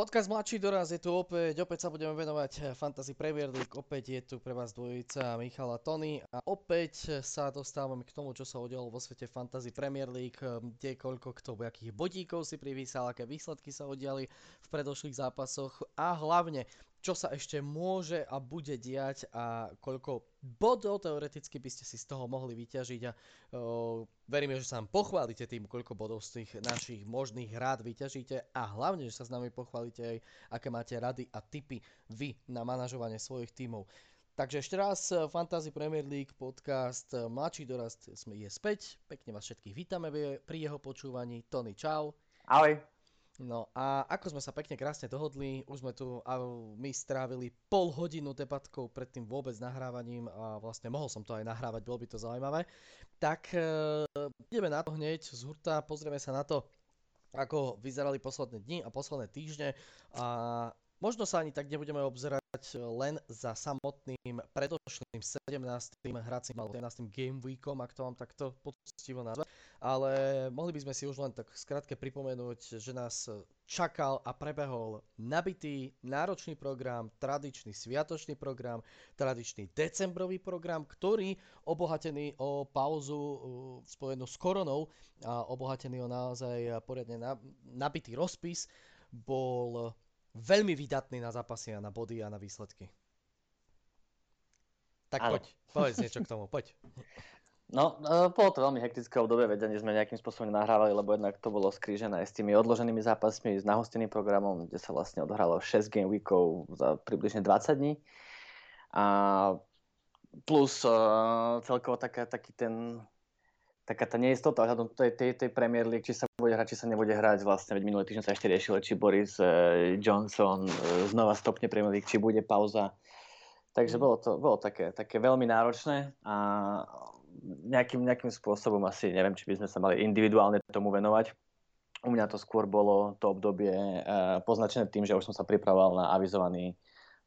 Podcast Mladší doraz je tu opäť, opäť sa budeme venovať Fantasy Premier League, opäť je tu pre vás dvojica Michala Tony. A opäť sa dostávame k tomu, čo sa udialo vo svete Fantasy Premier League, kde koľko kto akých bodíkov si privysal, aké výsledky sa udiali v predošlých zápasoch a hlavne čo sa ešte môže a bude diať a koľko bodov teoreticky by ste si z toho mohli vyťažiť a uh, veríme, že sa nám pochválite tým, koľko bodov z tých našich možných rád vyťažíte a hlavne, že sa s nami pochválite aj, aké máte rady a tipy vy na manažovanie svojich tímov. Takže ešte raz Fantasy Premier League podcast Mladší dorast je späť. Pekne vás všetkých vítame pri jeho počúvaní. Tony, čau. Ahoj. No a ako sme sa pekne krásne dohodli, už sme tu a my strávili pol hodinu debatkou pred tým vôbec nahrávaním a vlastne mohol som to aj nahrávať, bolo by to zaujímavé. Tak e, ideme na to hneď z hurta, pozrieme sa na to, ako vyzerali posledné dni a posledné týždne a možno sa ani tak nebudeme obzerať len za samotným predošlým 17. hracím alebo 17. game weekom, ak to mám takto poctivo nazvať, ale mohli by sme si už len tak skrátke pripomenúť, že nás čakal a prebehol nabitý náročný program, tradičný sviatočný program, tradičný decembrový program, ktorý obohatený o pauzu uh, spojenú s koronou a obohatený o naozaj poriadne nabitý rozpis bol veľmi vydatný na zápasy a na body a na výsledky. Tak ano. poď, povedz niečo k tomu, poď. No, e, bolo to veľmi hektické obdobie, veď ani sme nejakým spôsobom nahrávali, lebo jednak to bolo skrížené s tými odloženými zápasmi, s nahosteným programom, kde sa vlastne odhralo 6 game weekov za približne 20 dní. A plus uh, celkovo taká, taký ten taká tá neistota ohľadom tej, tej, tej Premier League, či sa bude hrať, či sa nebude hrať. Vlastne, veď minulý týždeň sa ešte riešilo, či Boris uh, Johnson uh, znova stopne Premier League, či bude pauza. Takže mm. bolo to bolo také, také veľmi náročné a nejakým, nejakým spôsobom asi neviem, či by sme sa mali individuálne tomu venovať. U mňa to skôr bolo to obdobie uh, poznačené tým, že už som sa pripravoval na avizovaný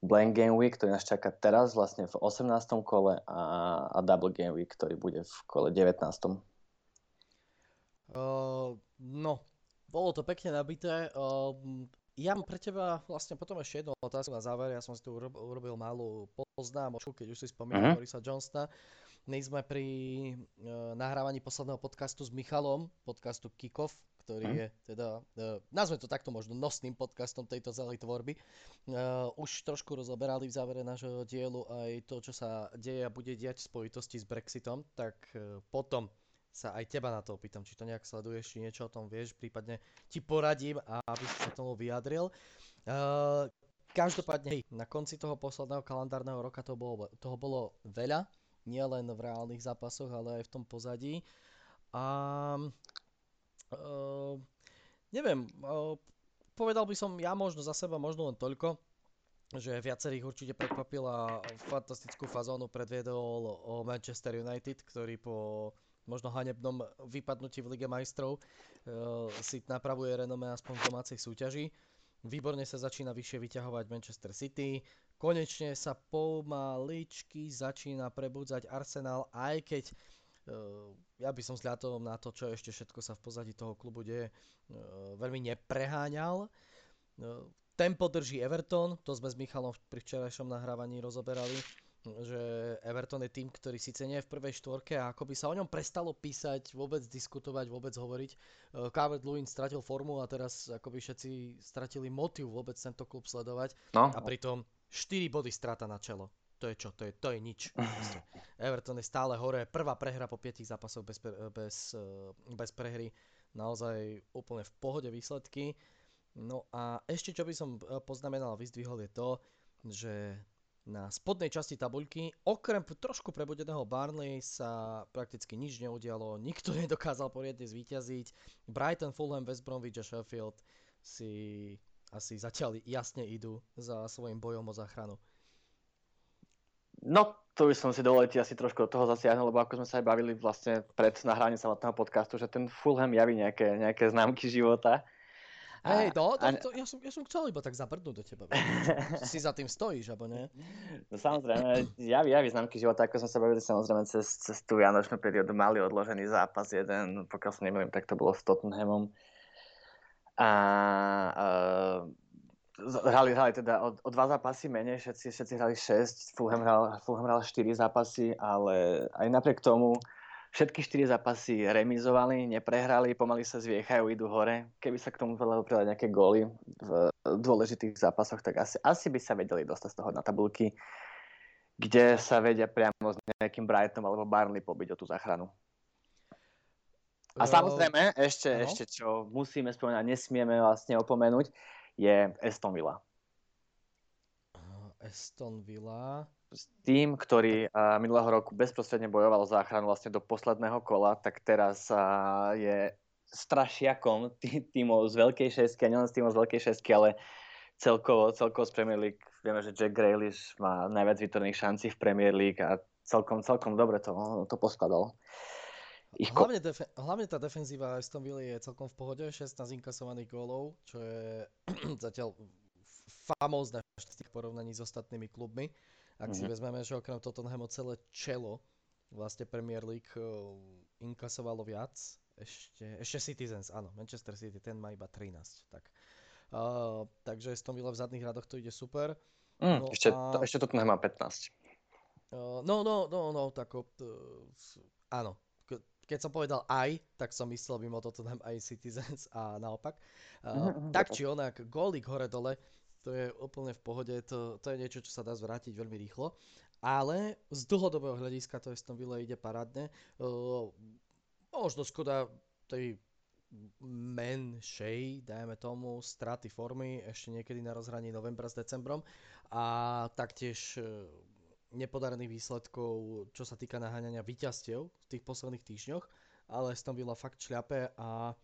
Blank Game Week, ktorý nás čaká teraz vlastne v 18. kole a, a Double Game Week, ktorý bude v kole 19. Uh, no, bolo to pekne nabité. Uh, ja mám pre teba vlastne potom ešte jednu otázku na záver. Ja som si tu urobil, urobil malú poznámočku, keď už si spomínal uh-huh. Borisa Johnsona. My sme pri uh, nahrávaní posledného podcastu s Michalom, podcastu Kickoff, ktorý uh-huh. je teda, uh, nazvem to takto možno nosným podcastom tejto celej tvorby. Uh, už trošku rozoberali v závere nášho dielu aj to, čo sa deje a bude diať v spojitosti s Brexitom, tak uh, potom sa aj teba na to opýtam, či to nejak sleduješ, či niečo o tom vieš, prípadne ti poradím, aby si sa tomu vyjadril. Uh, každopádne, hej, na konci toho posledného kalendárneho roka toho bolo, toho bolo veľa, nielen v reálnych zápasoch, ale aj v tom pozadí. A uh, neviem, uh, povedal by som ja možno za seba, možno len toľko, že viacerých určite prekvapila fantastickú fazónu predviedol o Manchester United, ktorý po možno hanebnom vypadnutí v Lige majstrov uh, si napravuje renome aspoň v domácej súťaži. Výborne sa začína vyššie vyťahovať Manchester City. Konečne sa pomaličky začína prebudzať Arsenal, aj keď uh, ja by som zľadol na to, čo ešte všetko sa v pozadí toho klubu deje, uh, veľmi nepreháňal. Uh, tempo drží Everton, to sme s Michalom pri včerajšom nahrávaní rozoberali že Everton je tým, ktorý síce nie je v prvej štvorke a ako by sa o ňom prestalo písať, vôbec diskutovať, vôbec hovoriť. E, Calvert Lewin stratil formu a teraz akoby všetci stratili motiv vôbec tento klub sledovať no. a pritom 4 body strata na čelo. To je čo? To je, to je nič. Everton je stále hore. Prvá prehra po 5 zápasoch bez, bez, e, bez prehry. Naozaj úplne v pohode výsledky. No a ešte čo by som e, poznamenal a vyzdvihol je to, že na spodnej časti tabuľky. Okrem trošku prebudeného Barnley sa prakticky nič neudialo, nikto nedokázal poriadne zvíťaziť. Brighton, Fulham, West Bromwich a Sheffield si asi zatiaľ jasne idú za svojim bojom o záchranu. No, to by som si dovolil asi trošku od toho zasiahnuť, lebo ako sme sa aj bavili vlastne pred nahrávaním samotného podcastu, že ten Fulham javí nejaké, nejaké známky života Hej, no, to, to, ja, som, ja som chcel iba tak zabrdnúť do teba. si za tým stojíš, alebo nie? No samozrejme, ja, ja významky života, ako sme sa bavili samozrejme cez, cez tú vianočnú periódu, mali odložený zápas jeden, pokiaľ sa nemýlim, tak to bolo s Tottenhamom. A, a hrali, hrali teda o, o dva zápasy menej, všetci, všetci hrali 6, Fulham hral, Fulham hral 4 zápasy, ale aj napriek tomu všetky 4 zápasy remizovali, neprehrali, pomaly sa zviechajú, idú hore. Keby sa k tomu pridali nejaké góly v dôležitých zápasoch, tak asi, asi by sa vedeli dostať z toho na tabulky, kde sa vedia priamo s nejakým Brightonom alebo Barnley pobiť o tú záchranu. A samozrejme, ešte, no. ešte čo musíme spomínať, nesmieme vlastne opomenúť, je Aston Villa. Aston Villa. Tým, ktorý minulého roku bezprostredne bojoval o záchranu vlastne do posledného kola, tak teraz je strašiakom tý, týmov z veľkej šestky, a nielen z týmov z veľkej šestky, ale celkovo, celkovo z Premier League. Vieme, že Jack Grealish má najviac vytvorených šancí v Premier League a celkom, celkom dobre to, to poskladal. Ich hlavne, defe- hlavne tá defenzíva Aston Villa je celkom v pohode, 16 inkasovaných gólov, čo je zatiaľ famózne v porovnaní s ostatnými klubmi. Ak mm-hmm. si mhm. vezmeme, že okrem Tottenhamu celé čelo vlastne Premier League uh, inkasovalo viac, ešte, ešte Citizens, áno, Manchester City, ten má iba 13. Tak. Uh, takže Aston Villa v zadných radoch to ide super. Mm, no ešte, a... to, ešte Tottenham má 15. Uh, no, no, no, no, tak uh, áno, keď som povedal aj, tak som myslel mimo Tottenham aj Citizens a naopak. Uh, tak či onak, gólik hore-dole, to je úplne v pohode, to, to je niečo, čo sa dá zvrátiť veľmi rýchlo. Ale z dlhodobého hľadiska to je v tom Ville ide parádne. Uh, možno škoda tej menšej, dajme tomu, straty formy ešte niekedy na rozhraní novembra s decembrom a taktiež nepodarených výsledkov, čo sa týka naháňania výťastiev v tých posledných týždňoch, ale Aston Villa fakt šľape a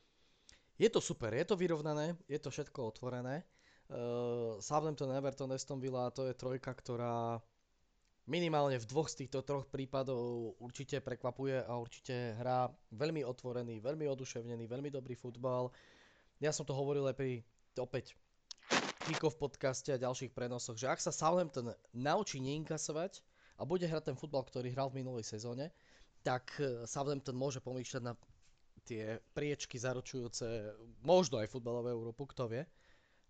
je to super, je to vyrovnané, je to všetko otvorené. Uh, Southampton, Everton, Aston Villa to je trojka, ktorá minimálne v dvoch z týchto troch prípadov určite prekvapuje a určite hrá veľmi otvorený, veľmi oduševnený, veľmi dobrý futbal. Ja som to hovoril aj pri opäť v podcaste a ďalších prenosoch, že ak sa Southampton naučí neinkasovať a bude hrať ten futbal, ktorý hral v minulej sezóne, tak e, Southampton môže pomýšľať na tie priečky zaručujúce možno aj futbalové Európu, kto vie.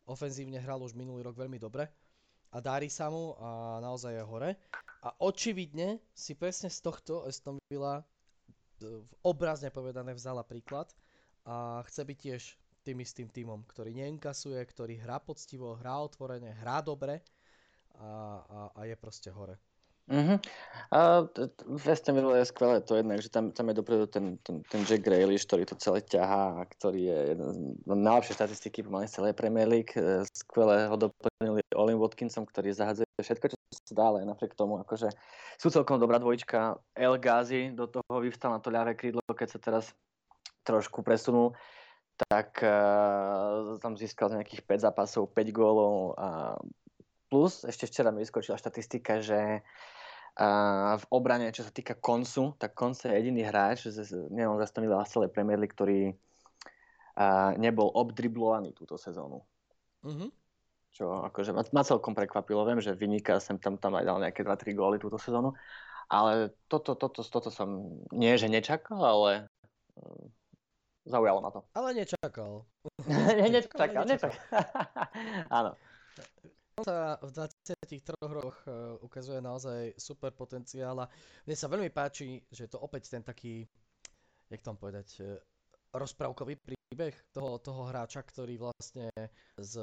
Ofenzívne hral už minulý rok veľmi dobre a darí sa mu a naozaj je hore. A očividne si presne z tohto Aston Villa e, obrazne povedané vzala príklad a chce byť tiež tým istým týmom, ktorý neinkasuje, ktorý hrá poctivo, hrá otvorene, hrá dobre a, a, a je proste hore. Uh-huh. A Aston Villa je skvelé to jednak, že tam, tam je dopredu ten, ten, ten Jack Grealish, ktorý to celé ťahá a ktorý je jeden z najlepšie štatistiky pomaly z celej Premier League. E, skvelé ho doplnili Olin Watkinsom, ktorý zahadzuje všetko, čo sa dá, ale napriek tomu akože sú celkom dobrá dvojička. El Ghazi do toho vyvstal na to ľavé krídlo, keď sa teraz trošku presunul tak uh, tam získal za nejakých 5 zápasov 5 gólov a plus ešte včera mi vyskočila štatistika, že uh, v obrane, čo sa týka koncu, tak konce je jediný hráč, nielen zastavil celé Premier League, ktorý uh, nebol obdriblovaný túto sezónu. Mm-hmm. Čo akože ma, ma celkom prekvapilo. Viem, že vyniká sem tam, tam aj dal nejaké 2-3 góly túto sezónu. Ale toto, toto, toto som nie, že nečakal, ale zaujalo ma to. Ale nečakal. nečakal, nečakal. Áno. sa v 23 rokoch uh, ukazuje naozaj super potenciál a mne sa veľmi páči, že je to opäť ten taký, jak tam povedať, uh, rozprávkový príbeh toho, toho hráča, ktorý vlastne z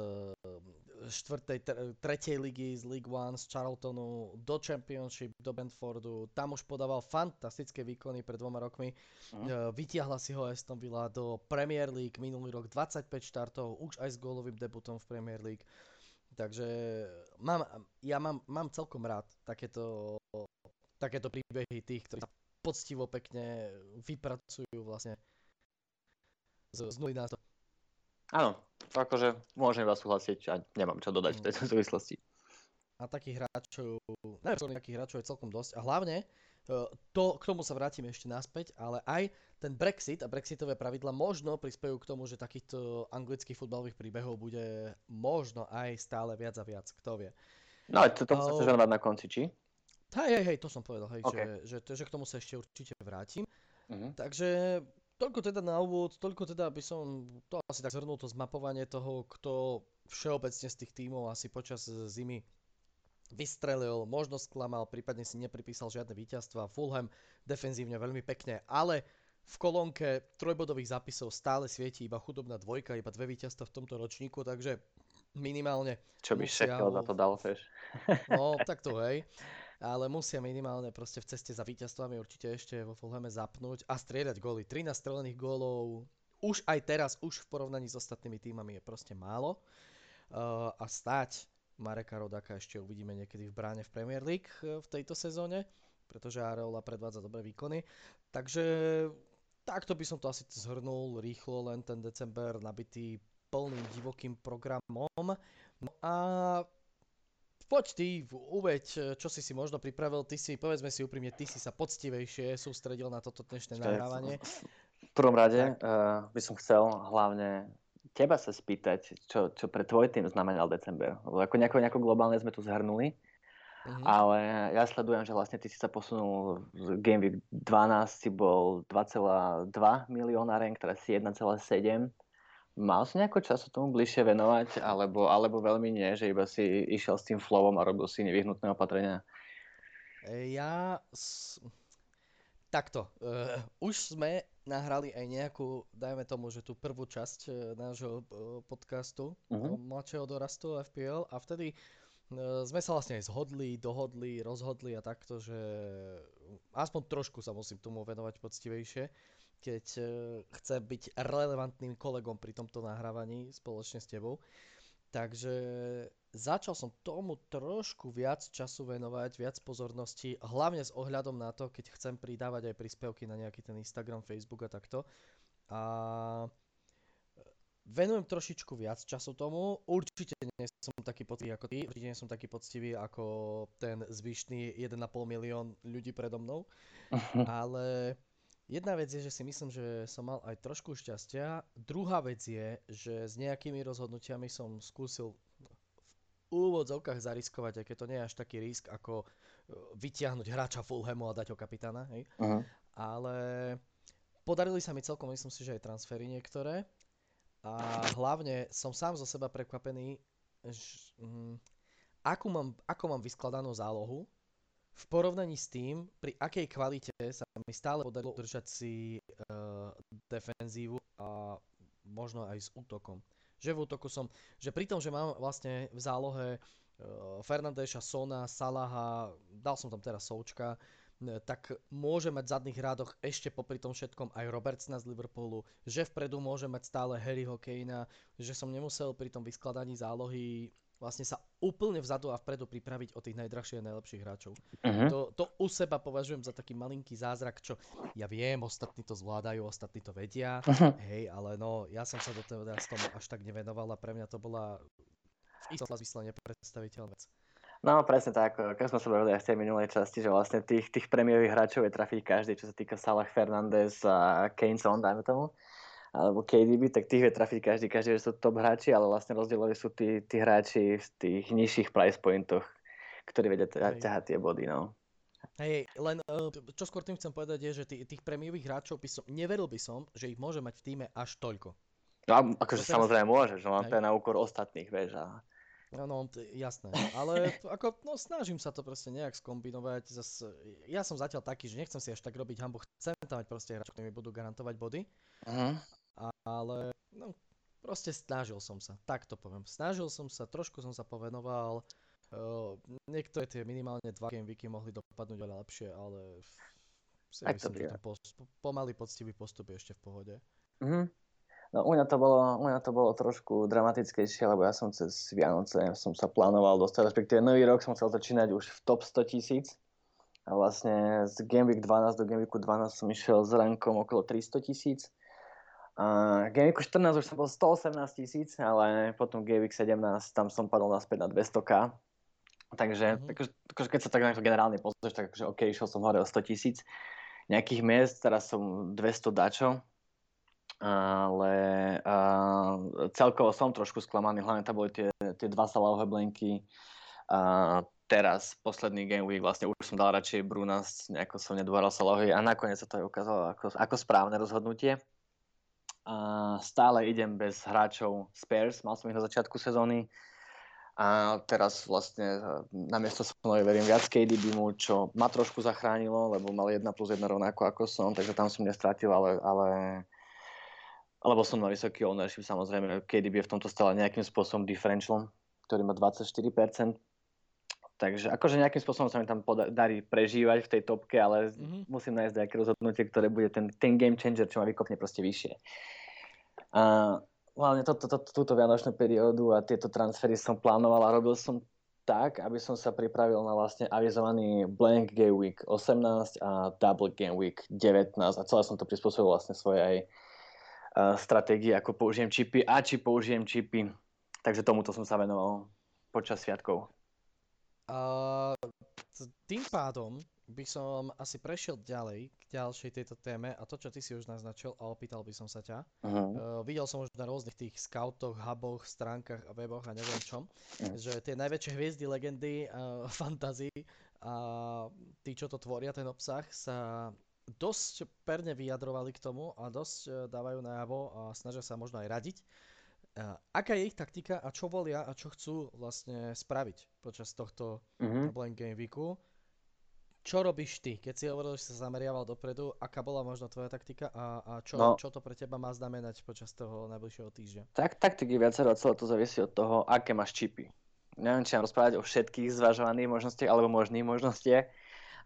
štvrtej, tretej ligy z League One, z Charltonu do Championship, do Brentfordu. Tam už podával fantastické výkony pred dvoma rokmi. Uh-huh. Vytiahla si ho Aston Villa do Premier League minulý rok 25 štartov, už aj s gólovým debutom v Premier League. Takže mám, ja mám, mám celkom rád takéto, takéto príbehy tých, ktorí sa poctivo pekne vypracujú vlastne z, z 0 na 100. Áno, akože môžem vás súhlasiť a nemám čo dodať v tejto mm. súvislosti. A takých hráčov, neviem, takých hráčov je celkom dosť. A hlavne, e, to, k tomu sa vrátim ešte naspäť, ale aj ten Brexit a brexitové pravidla možno prispejú k tomu, že takýchto anglických futbalových príbehov bude možno aj stále viac a viac, kto vie. No, to, to sa chceš na konci, či? Hej, hej, hej, to som povedal, hej, okay. že, že, že k tomu sa ešte určite vrátim. Uh-huh. Takže Toľko teda na úvod, toľko teda by som to asi tak zhrnul to zmapovanie toho, kto všeobecne z tých tímov asi počas zimy vystrelil, možno sklamal, prípadne si nepripísal žiadne víťazstva. Fulham defenzívne veľmi pekne, ale v kolónke trojbodových zápisov stále svieti iba chudobná dvojka, iba dve víťazstva v tomto ročníku, takže minimálne... Čo by Sheffield za to dal, vieš? No, tak to hej. Ale musia minimálne proste v ceste za víťazstvami určite ešte vo Fulhame zapnúť a strieľať góly. 13 strelených gólov už aj teraz, už v porovnaní s ostatnými týmami je proste málo. Uh, a stáť Mareka Rodaka ešte uvidíme niekedy v bráne v Premier League uh, v tejto sezóne, pretože Areola predvádza dobré výkony. Takže takto by som to asi zhrnul rýchlo, len ten december nabitý plným divokým programom. No a poď ty, uveď, čo si si možno pripravil. Ty si, povedzme si úprimne, ty si sa poctivejšie sústredil na toto dnešné nahrávanie. V prvom rade uh, by som chcel hlavne teba sa spýtať, čo, čo pre tvoj tým znamenal december. Lebo ako nejako, nejako globálne sme tu zhrnuli, mm-hmm. ale ja sledujem, že vlastne ty si sa posunul z Game Week 12 si bol 2,2 milióna rank, teraz si 1,7 Mal si nejako času tomu bližšie venovať, alebo, alebo veľmi nie, že iba si išiel s tým flowom a robil si nevyhnutné opatrenia? E, ja... S... Takto. Uh, už sme nahrali aj nejakú, dajme tomu, že tú prvú časť uh, nášho podcastu uh-huh. mladšieho dorastu FPL a vtedy uh, sme sa vlastne aj zhodli, dohodli, rozhodli a takto, že aspoň trošku sa musím tomu venovať poctivejšie keď e, chce byť relevantným kolegom pri tomto nahrávaní spoločne s tebou. Takže začal som tomu trošku viac času venovať, viac pozornosti, hlavne s ohľadom na to, keď chcem pridávať aj príspevky na nejaký ten Instagram, Facebook a takto. A venujem trošičku viac času tomu. Určite nie som taký poctivý ako ty, určite nie som taký poctivý ako ten zvyšný 1,5 milión ľudí predo mnou, ale Jedna vec je, že si myslím, že som mal aj trošku šťastia. Druhá vec je, že s nejakými rozhodnutiami som skúsil v úvodzovkách zariskovať, aj keď to nie je až taký risk, ako e, vytiahnuť hráča Fulhamu a dať ho kapitána. Hej? Uh-huh. Ale podarili sa mi celkom, myslím si, že aj transfery niektoré. A hlavne som sám zo seba prekvapený, že, hm, akú mám, ako mám vyskladanú zálohu v porovnaní s tým, pri akej kvalite sa mi stále podarilo udržať si uh, defenzívu a možno aj s útokom. Že v útoku som, že pri tom, že mám vlastne v zálohe uh, Fernandeša, Sona, Salaha, dal som tam teraz Součka, uh, tak môže mať v zadných rádoch ešte popri tom všetkom aj Robertsona z Liverpoolu, že vpredu môže mať stále Harryho Kanea, že som nemusel pri tom vyskladaní zálohy vlastne sa úplne vzadu a vpredu pripraviť o tých najdrahších a najlepších hráčov. Uh-huh. To, to u seba považujem za taký malinký zázrak, čo ja viem, ostatní to zvládajú, ostatní to vedia, uh-huh. hej, ale no, ja som sa do toho s tomu až tak nevenoval a pre mňa to bola v istom zmysle nepredstaviteľná vec. No presne tak, keď sme sa bavili aj v tej minulej časti, že vlastne tých, tých prémiových hráčov je trafiť každý, čo sa týka Salah Fernández a Kane dajme tomu alebo KDB, tak tých vie trafiť každý, každý, že sú top hráči, ale vlastne rozdieloví sú tí, tí hráči v tých nižších price pointoch, ktorí vedia ťahať tie body, no. Hej, len uh, čo skôr tým chcem povedať je, že tých, tých prémiových hráčov by som, neveril by som, že ich môže mať v týme až toľko. No akože teraz... samozrejme môžeš, no to je na úkor ostatných, vieš. A... No, no, jasné. Ale ako, no, snažím sa to proste nejak skombinovať. Zas, ja som zatiaľ taký, že nechcem si až tak robiť hambu. Chcem tam mať proste hráčov, ktorí mi budú garantovať body. Uh-huh ale no, proste snažil som sa, tak to poviem. Snažil som sa, trošku som sa povenoval, uh, niektoré tie minimálne dva game weeky mohli dopadnúť veľa lepšie, ale si Aj myslím, že ten post, pomalý poctivý postup je ešte v pohode. Mm-hmm. No u mňa, to bolo, u mňa to bolo trošku dramatickejšie, lebo ja som cez Vianoce som sa plánoval dostať, respektíve nový rok som chcel začínať už v top 100 tisíc. A vlastne z Game Week 12 do Game Weeku 12 som išiel s rankom okolo 300 tisíc. Uh, Game 14 už som bol 118 tisíc, ale potom Game 17 tam som padol naspäť na 200k. Takže mm-hmm. takže, takže keď sa tak na to generálne pozrieš, tak akože OK, išiel som hore o 100 tisíc nejakých miest, teraz som 200 dačo, ale uh, celkovo som trošku sklamaný, hlavne tam boli tie, tie dva salahové blenky. Uh, teraz, posledný game week, vlastne už som dal radšej Bruna, nejako som nedôveral Salahovi a nakoniec sa to aj ukázalo ako, ako správne rozhodnutie a stále idem bez hráčov Spurs, mal som ich na začiatku sezóny a teraz vlastne namiesto svojej verím viac KDB-mu, čo ma trošku zachránilo, lebo mal 1 plus 1 rovnako ako som, takže tam som nestratil, ale, ale alebo som na vysoký ownership, samozrejme, KDB je v tomto stále nejakým spôsobom differential, ktorý má 24%, takže akože nejakým spôsobom sa mi tam darí prežívať v tej topke, ale mm-hmm. musím nájsť nejaké rozhodnutie, ktoré bude ten, ten game changer, čo ma vykopne proste vyššie. A hlavne to, to, to, túto vianočnú periódu a tieto transfery som plánoval a robil som tak, aby som sa pripravil na vlastne avizovaný blank game week 18 a double game week 19 a celé som to prispôsobil vlastne svojej aj uh, stratégii, ako použijem čipy a či použijem čipy. Takže tomuto som sa venoval počas sviatkov. Uh, tým pádom by som asi prešiel ďalej k ďalšej tejto téme a to, čo ty si už naznačil a opýtal by som sa ťa. Uh-huh. Uh, videl som už na rôznych tých scoutoch, huboch, stránkach a weboch a neviem čom, uh-huh. že tie najväčšie hviezdy, legendy, uh, fantasy a tí, čo to tvoria, ten obsah, sa dosť perne vyjadrovali k tomu a dosť uh, dávajú najavo a snažia sa možno aj radiť. Uh, aká je ich taktika a čo volia a čo chcú vlastne spraviť počas tohto uh-huh. Game Weeku? Čo robíš ty? Keď si hovoril, že sa zameriaval dopredu, aká bola možno tvoja taktika a, a čo, no, čo to pre teba má znamenať počas toho najbližšieho týždňa? Tak, taktiky viacero, celé to závisí od toho, aké máš čipy. Neviem, či mám rozprávať o všetkých zvažovaných možnostiach alebo možných možnostiach,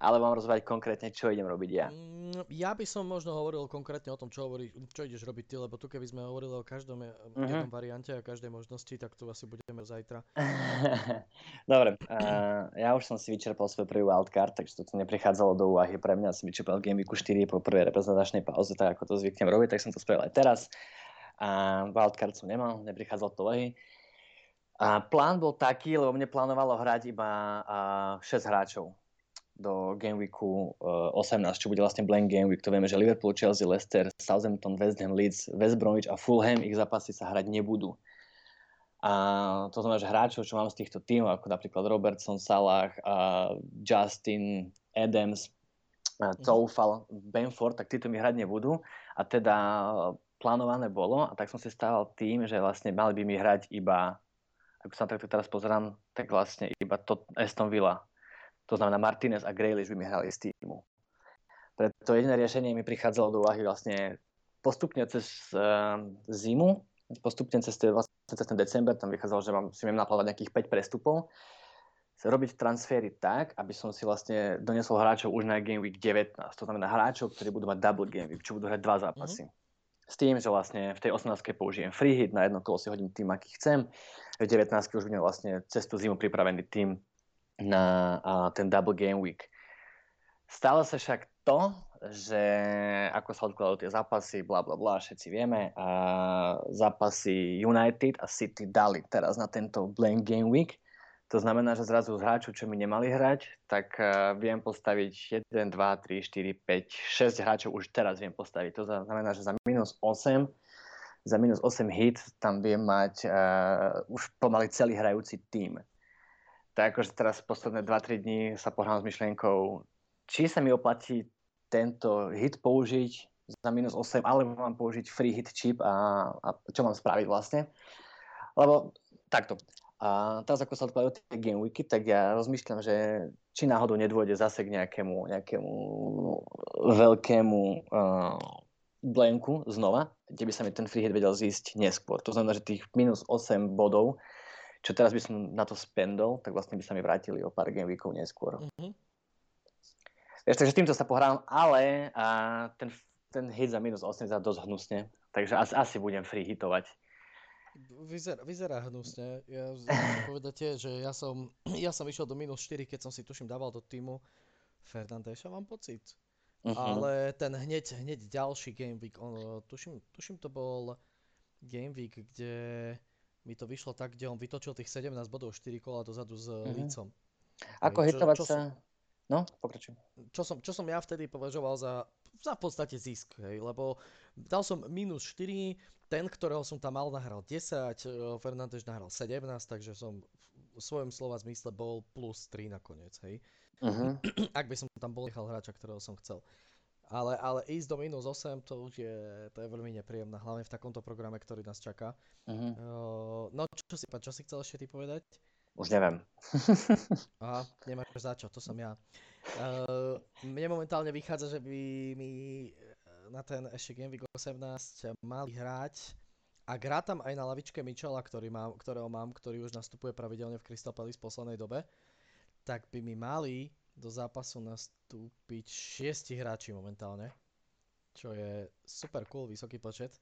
ale mám rozvať konkrétne, čo idem robiť ja. Mm, ja by som možno hovoril konkrétne o tom, čo, hovorí, čo ideš robiť ty, lebo tu keby sme hovorili o každom uh-huh. jednom variante a každej možnosti, tak tu asi budeme zajtra. Dobre, uh, ja už som si vyčerpal svoj prvý wildcard, takže to neprichádzalo do úvahy pre mňa. Som vyčerpal Game Weeku 4 po prvej reprezentačnej pauze, tak ako to zvyknem robiť, tak som to spravil aj teraz. A wildcard som nemal, neprichádzal do úvahy. A plán bol taký, lebo mne plánovalo hrať iba uh, 6 hráčov do Game Weeku 18, eh, čo bude vlastne blank Game Week. To vieme, že Liverpool, Chelsea, Leicester, Southampton, West Ham, Leeds, West Bromwich a Fulham, ich zápasy sa hrať nebudú. A to znamená, že hráčov, čo mám z týchto tímov, ako napríklad Robertson, Salah, uh, Justin, Adams, uh, Toufal, Benford, tak títo mi hrať nebudú. A teda plánované bolo, a tak som si stával tým, že vlastne mali by mi hrať iba, ako sa takto teraz pozerám, tak vlastne iba to Aston Villa to znamená Martinez a Grealish by mi hrali z týmu. Preto jediné riešenie mi prichádzalo do úvahy vlastne postupne cez uh, zimu, postupne cez, vlastne cez ten december, tam vychádzalo, že mám, si viem naplánovať nejakých 5 prestupov, robiť transfery tak, aby som si vlastne donesol hráčov už na Game Week 19. To znamená hráčov, ktorí budú mať double Game Week, čo budú hrať dva zápasy. Mm-hmm. S tým, že vlastne v tej 18. použijem free hit, na jedno kolo si hodím tým, aký chcem. V 19. už budem vlastne cez tú zimu pripravený tým, na ten Double Game Week. Stalo sa však to, že ako sa odkladajú tie zápasy, bla bla bla, všetci vieme, a zápasy United a City dali teraz na tento Blank Game Week. To znamená, že zrazu z hráčov, čo mi nemali hrať, tak viem postaviť 1, 2, 3, 4, 5, 6 hráčov už teraz viem postaviť. To znamená, že za minus 8 za minus 8 hit tam viem mať uh, už pomaly celý hrajúci tým tak akože teraz posledné 2-3 dní sa pohrám s myšlienkou, či sa mi oplatí tento hit použiť za minus 8, alebo mám použiť free hit chip a, a čo mám spraviť vlastne. Lebo takto. A teraz ako sa odkladajú tie game weeky, tak ja rozmýšľam, že či náhodou nedôjde zase k nejakému, nejakému veľkému uh, blanku znova, kde by sa mi ten free hit vedel zísť neskôr. To znamená, že tých minus 8 bodov čo teraz by som na to spendol, tak vlastne by sa mi vrátili o pár game weekov neskôr. Mm-hmm. Vieš, takže týmto sa pohrám, ale a ten, ten hit za minus 8 za dosť hnusne, takže asi, asi budem free hitovať. Vyzerá, vyzerá hnusne. Ja povedať je, že ja som, ja som išiel do minus 4, keď som si tuším dával do týmu Fernandeša, mám pocit. Uh-huh. Ale ten hneď, hneď ďalší game week, on, tuším, tuším to bol game week, kde mi to vyšlo tak, kde on vytočil tých 17 bodov 4 kola dozadu s mm-hmm. lícom. Ako hitovať sa... No, pokračujem. Čo som, čo som ja vtedy považoval za, za v podstate zisk, hej, lebo dal som minus 4, ten, ktorého som tam mal, nahral 10, eh, Fernández nahral 17, takže som v svojom slova zmysle bol plus 3 nakoniec, hej. Uh-huh. Ak by som tam bol nechal hráča, ktorého som chcel. Ale, ale ísť do minus 8, to už je, to je veľmi nepríjemné, hlavne v takomto programe, ktorý nás čaká. Mhm. Uh, no čo si, čo si chcel ešte ty povedať? Už neviem. Aha, nemáš za čo, to som ja. Uh, mne momentálne vychádza, že by mi na ten ešte Game Week 18 mali hrať a hrá tam aj na lavičke Michela, ktorý mám, ktorého mám, ktorý už nastupuje pravidelne v Crystal Palace v poslednej dobe, tak by mi mali do zápasu nastúpiť šiesti hráči momentálne, čo je super cool, vysoký počet.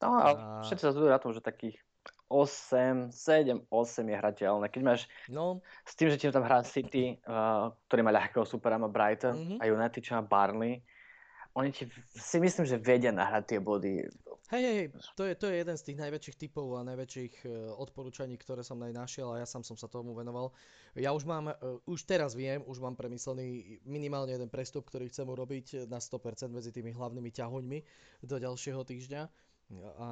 No a, a... všetci sa zhodujú na tom, že takých 8, 7, 8 je hrateľné. Keď máš no. s tým, že ti tam hrá City, uh, ktorý má ľahkého supera, má Brighton mm-hmm. a United, čo má Barney, oni ti si myslím, že vedia nahrať tie body. Hej, hej, to je, to je jeden z tých najväčších typov a najväčších uh, odporúčaní, ktoré som aj a ja sám som sa tomu venoval. Ja už mám, uh, už teraz viem, už mám premyslený minimálne jeden prestup, ktorý chcem urobiť na 100% medzi tými hlavnými ťahuňmi do ďalšieho týždňa a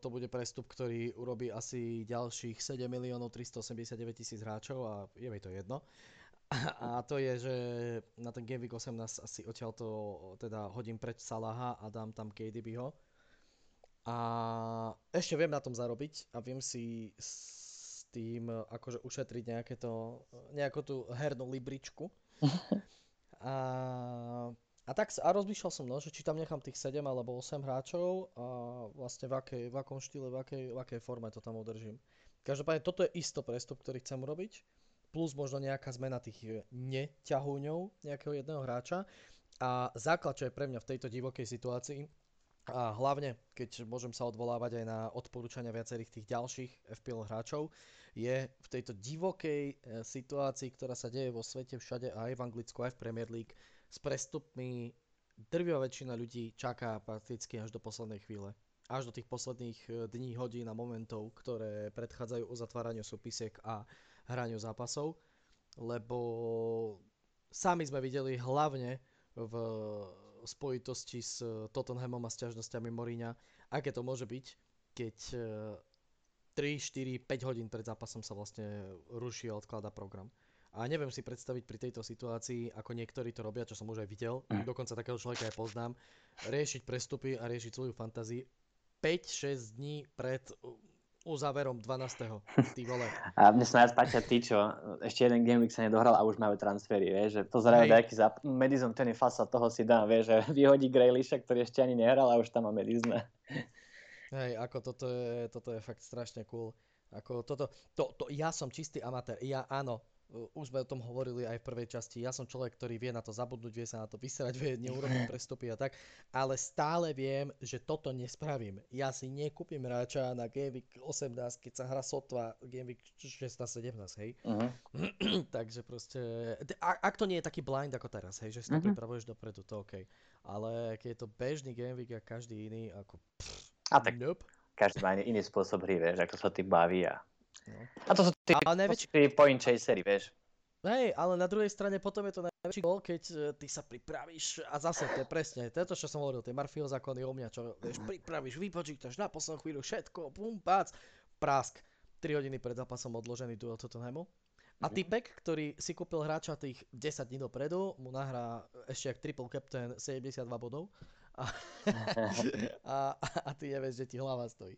to bude prestup, ktorý urobí asi ďalších 7 miliónov 389 tisíc hráčov a je mi to jedno. A to je, že na ten Game Week 18 asi odtiaľ to teda hodím preč Salaha a dám tam KDBho. A ešte viem na tom zarobiť a viem si s tým akože ušetriť nejaké to, nejakú tú hernú libričku. A a tak a rozmýšľal som, no, že či tam nechám tých 7 alebo 8 hráčov a vlastne v, akej, v akom štýle, v akej, v akej forme to tam udržím. Každopádne toto je isto prestup, ktorý chcem urobiť, plus možno nejaká zmena tých e, neťahúňov nejakého jedného hráča. A základ, čo je pre mňa v tejto divokej situácii, a hlavne, keď môžem sa odvolávať aj na odporúčania viacerých tých ďalších FPL hráčov, je v tejto divokej e, situácii, ktorá sa deje vo svete všade, aj v Anglicku, aj v Premier League, s prestupmi drvivá väčšina ľudí čaká prakticky až do poslednej chvíle. Až do tých posledných e, dní, hodín a momentov, ktoré predchádzajú uzatváraniu súpisiek a hraniu zápasov. Lebo sami sme videli hlavne v spojitosti s Tottenhamom a sťažnosťami Mourinha, aké to môže byť, keď 3, 4, 5 hodín pred zápasom sa vlastne ruší a odklada program. A neviem si predstaviť pri tejto situácii, ako niektorí to robia, čo som už aj videl, mm. dokonca takého človeka aj poznám, riešiť prestupy a riešiť svoju fantázii 5-6 dní pred uzáverom 12. Ty vole. A mne sa najviac páčia tí, čo ešte jeden game sa nedohral a už majú transfery, vieš, že pozerajú nejaký zap... Madison ten je fasa, toho si dám, vieš, že vyhodí Graylisha, ktorý ešte ani nehral a už tam má Madison. Hej, ako toto je, toto je fakt strašne cool. Ako toto, to, to, ja som čistý amatér, ja áno, už sme o tom hovorili aj v prvej časti, ja som človek, ktorý vie na to zabudnúť, vie sa na to vysrať, vie neurobiť prestupy a tak, ale stále viem, že toto nespravím. Ja si nekúpim hráča na Game Week 18, keď sa hra sotva Game Week 16-17, hej. Uh-huh. Takže proste, ak to nie je taký blind ako teraz, hej, že si to uh-huh. pripravuješ dopredu, to OK. Ale keď je to bežný Game Week a každý iný, ako pff, a tak nope. každý má iný spôsob hry, vieš, ako sa ty baví a No. A to sú tí, najväčší... point chasery, vieš. Hej, ale na druhej strane potom je to najväčší gol, keď uh, ty sa pripravíš a zase to je presne, to je to, čo som hovoril, tie Murphyho zákony o mňa, čo vieš, pripravíš, vypočítaš na poslednú chvíľu všetko, pum, pác, prásk. 3 hodiny pred zápasom odložený duel Tottenhamu. A mhm. typek, ktorý si kúpil hráča tých 10 dní dopredu, mu nahrá ešte jak triple captain 72 bodov a, a, a ty nevieš, že ti hlava stojí.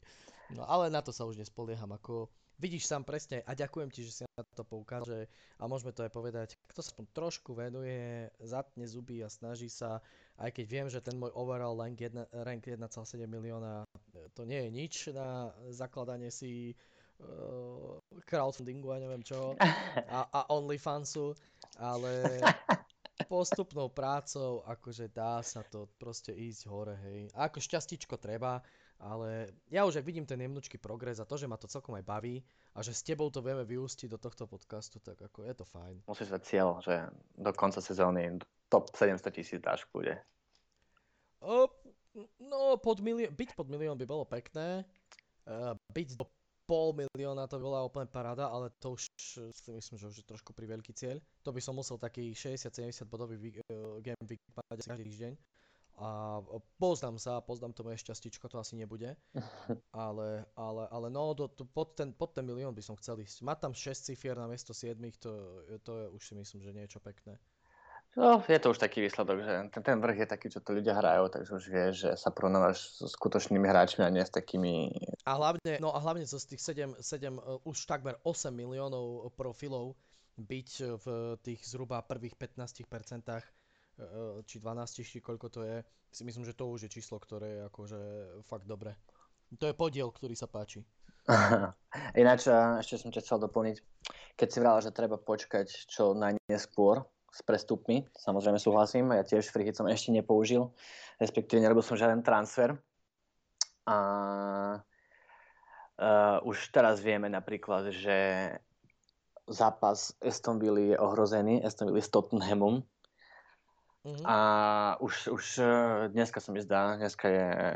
No ale na to sa už nespolieham, ako vidíš sám presne a ďakujem ti, že si na to poukáže a môžeme to aj povedať, kto sa trošku venuje, zatne zuby a snaží sa, aj keď viem, že ten môj overall rank, 1, rank 1,7 milióna to nie je nič na zakladanie si uh, crowdfundingu a neviem čo a, a OnlyFansu, ale postupnou prácou akože dá sa to proste ísť hore, hej. A ako šťastičko treba, ale ja už ak vidím ten jemnučký progres a to, že ma to celkom aj baví a že s tebou to vieme vyústiť do tohto podcastu, tak ako je to fajn. Musíš mať cieľ, že do konca sezóny top 700 tisíc dáš kľude. O, no, pod milión, byť pod milión by bolo pekné. Uh, byť do pol milióna to bola úplne paráda, ale to už si myslím, že už je trošku pri veľký cieľ. To by som musel taký 60-70 bodový uh, game week každý týždeň a poznám sa, poznám to moje šťastíčko, to asi nebude, ale, ale, ale no, do, to, pod, ten, pod ten milión by som chcel ísť. Mať tam 6 cifier na miesto 7, to, to je už si myslím, že niečo pekné. No, je to už taký výsledok, že ten, ten vrch je taký, čo to ľudia hrajú, takže už vieš, že sa porovnávaš so skutočnými hráčmi a nie s takými... A hlavne, no a hlavne zo z tých 7, 7 uh, už takmer 8 miliónov profilov byť v tých zhruba prvých 15% uh, či 12, či koľko to je, si myslím, že to už je číslo, ktoré je akože fakt dobre. To je podiel, ktorý sa páči. Ináč, uh, ešte som ťa chcel doplniť, keď si vrala, že treba počkať čo najneskôr, s prestupmi. Samozrejme súhlasím, ja tiež Free som ešte nepoužil, respektíve nerobil som žiaden transfer. A uh, už teraz vieme napríklad, že zápas Aston Villa je ohrozený, Aston Villa s Tottenhamom. Mm-hmm. A už, už e, dneska sa mi zdá, dneska je e,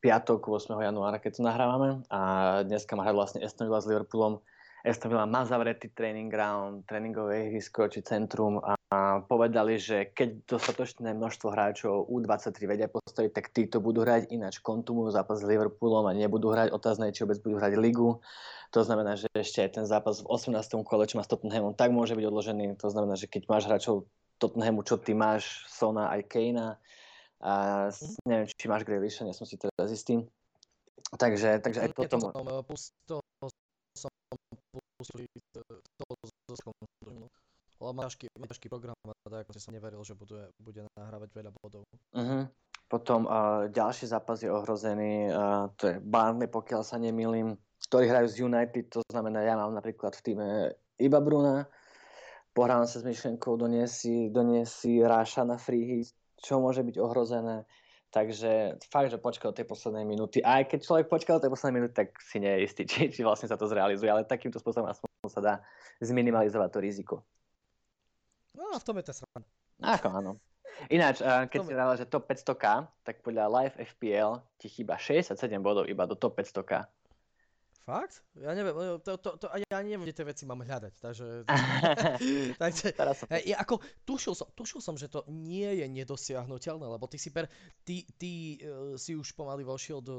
piatok 8. januára, keď to nahrávame a dneska má hrať vlastne Aston Villa s Liverpoolom Aston Villa má zavretý training ground, tréningové ihrisko či centrum a, povedali, že keď dostatočné množstvo hráčov U23 vedia postaviť, tak títo budú hrať ináč kontumujú zápas s Liverpoolom a nebudú hrať otázne, či vôbec budú hrať ligu. To znamená, že ešte aj ten zápas v 18. kole, čo má s tak môže byť odložený. To znamená, že keď máš hráčov Tottenhamu, čo ty máš, Sona aj Kejna, a neviem, či máš Grealisha, nie som si teraz istý. Takže, takže aj toto... Ja pustili toho so lebo má ťažký, ťažký program a tak som neveril, že bude, bude nahrávať veľa bodov. Uh-huh. Potom uh, ďalší zápas je ohrozený, uh, to je Barnley, pokiaľ sa nemýlim, ktorí hrajú z United, to znamená, ja mám napríklad v týme iba Bruna, pohrávam sa s myšlenkou, doniesi, doniesi Ráša na free hit, čo môže byť ohrozené. Takže fakt, že počkal tej poslednej minúty. A aj keď človek počkal tej poslednej minúty, tak si nie je istý, či, či vlastne sa to zrealizuje. Ale takýmto spôsobom aspoň sa dá zminimalizovať to riziko. No a v tom je to sranda. Ako áno. Ináč, keď si dala, že top 500k, tak podľa Live FPL ti chýba 67 bodov iba do top 500k. Fakt? Ja neviem, to, to, to, ja neviem, kde tie veci mám hľadať, takže... takže som... ja, ako, tušil, som, tušil som, že to nie je nedosiahnutelné, lebo ty si, per, ty, ty uh, si už pomaly vošiel do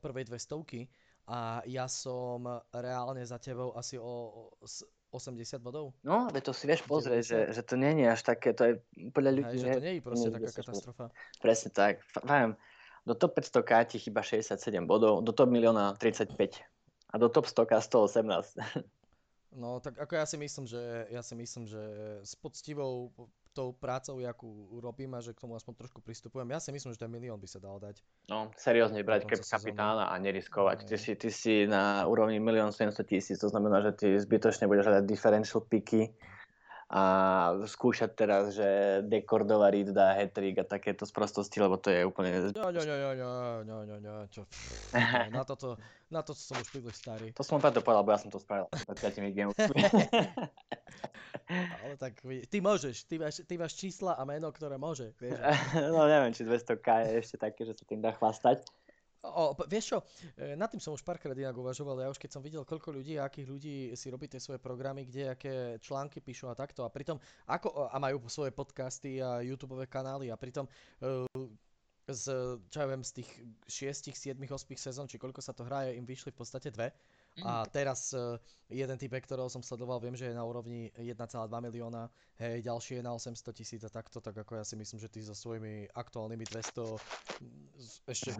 prvej dve stovky a ja som reálne za tebou asi o, o 80 bodov. No, ale to si vieš pozrieť, že, že to nie je až také, to je podľa ľudí... Hej, že to nie je proste taká katastrofa. Presne tak. Fajn. Do top 500k ti chyba 67 bodov, do top milióna 35 a do top 100 118. No tak ako ja si myslím, že ja si myslím, že s poctivou tou prácou, akú robím a že k tomu aspoň trošku pristupujem, ja si myslím, že ten milión by sa dal dať. No, seriózne brať cap kapitána a neriskovať. Ty si, ty si na úrovni milión 700 tisíc, to znamená, že ty zbytočne budeš hľadať differential picky a skúšať teraz, že Dekordova Reed dá hat-trick a takéto sprostosti, lebo to je úplne... Čo... na, toto, na toto som už príliš starý. To som preto povedal, bo ja som to spravil pred 5 gamov. Ale tak ty môžeš, ty máš, ty máš čísla a meno, ktoré môže. Vieš? no neviem, či 200k je ešte také, že sa tým dá chvastať. O, vieš čo, e, nad tým som už párkrát inak uvažoval, ja už keď som videl, koľko ľudí a akých ľudí si robí tie svoje programy, kde aké články píšu a takto a pritom, ako, a majú svoje podcasty a YouTube kanály a pritom uh, z, čo ja viem, z tých 6, 7, 8 sezón, či koľko sa to hraje, im vyšli v podstate dve. Mm. A teraz uh, jeden typ, ktorého som sledoval, viem, že je na úrovni 1,2 milióna, hej, ďalší je na 800 tisíc a takto, tak ako ja si myslím, že ty so svojimi aktuálnymi 200 ešte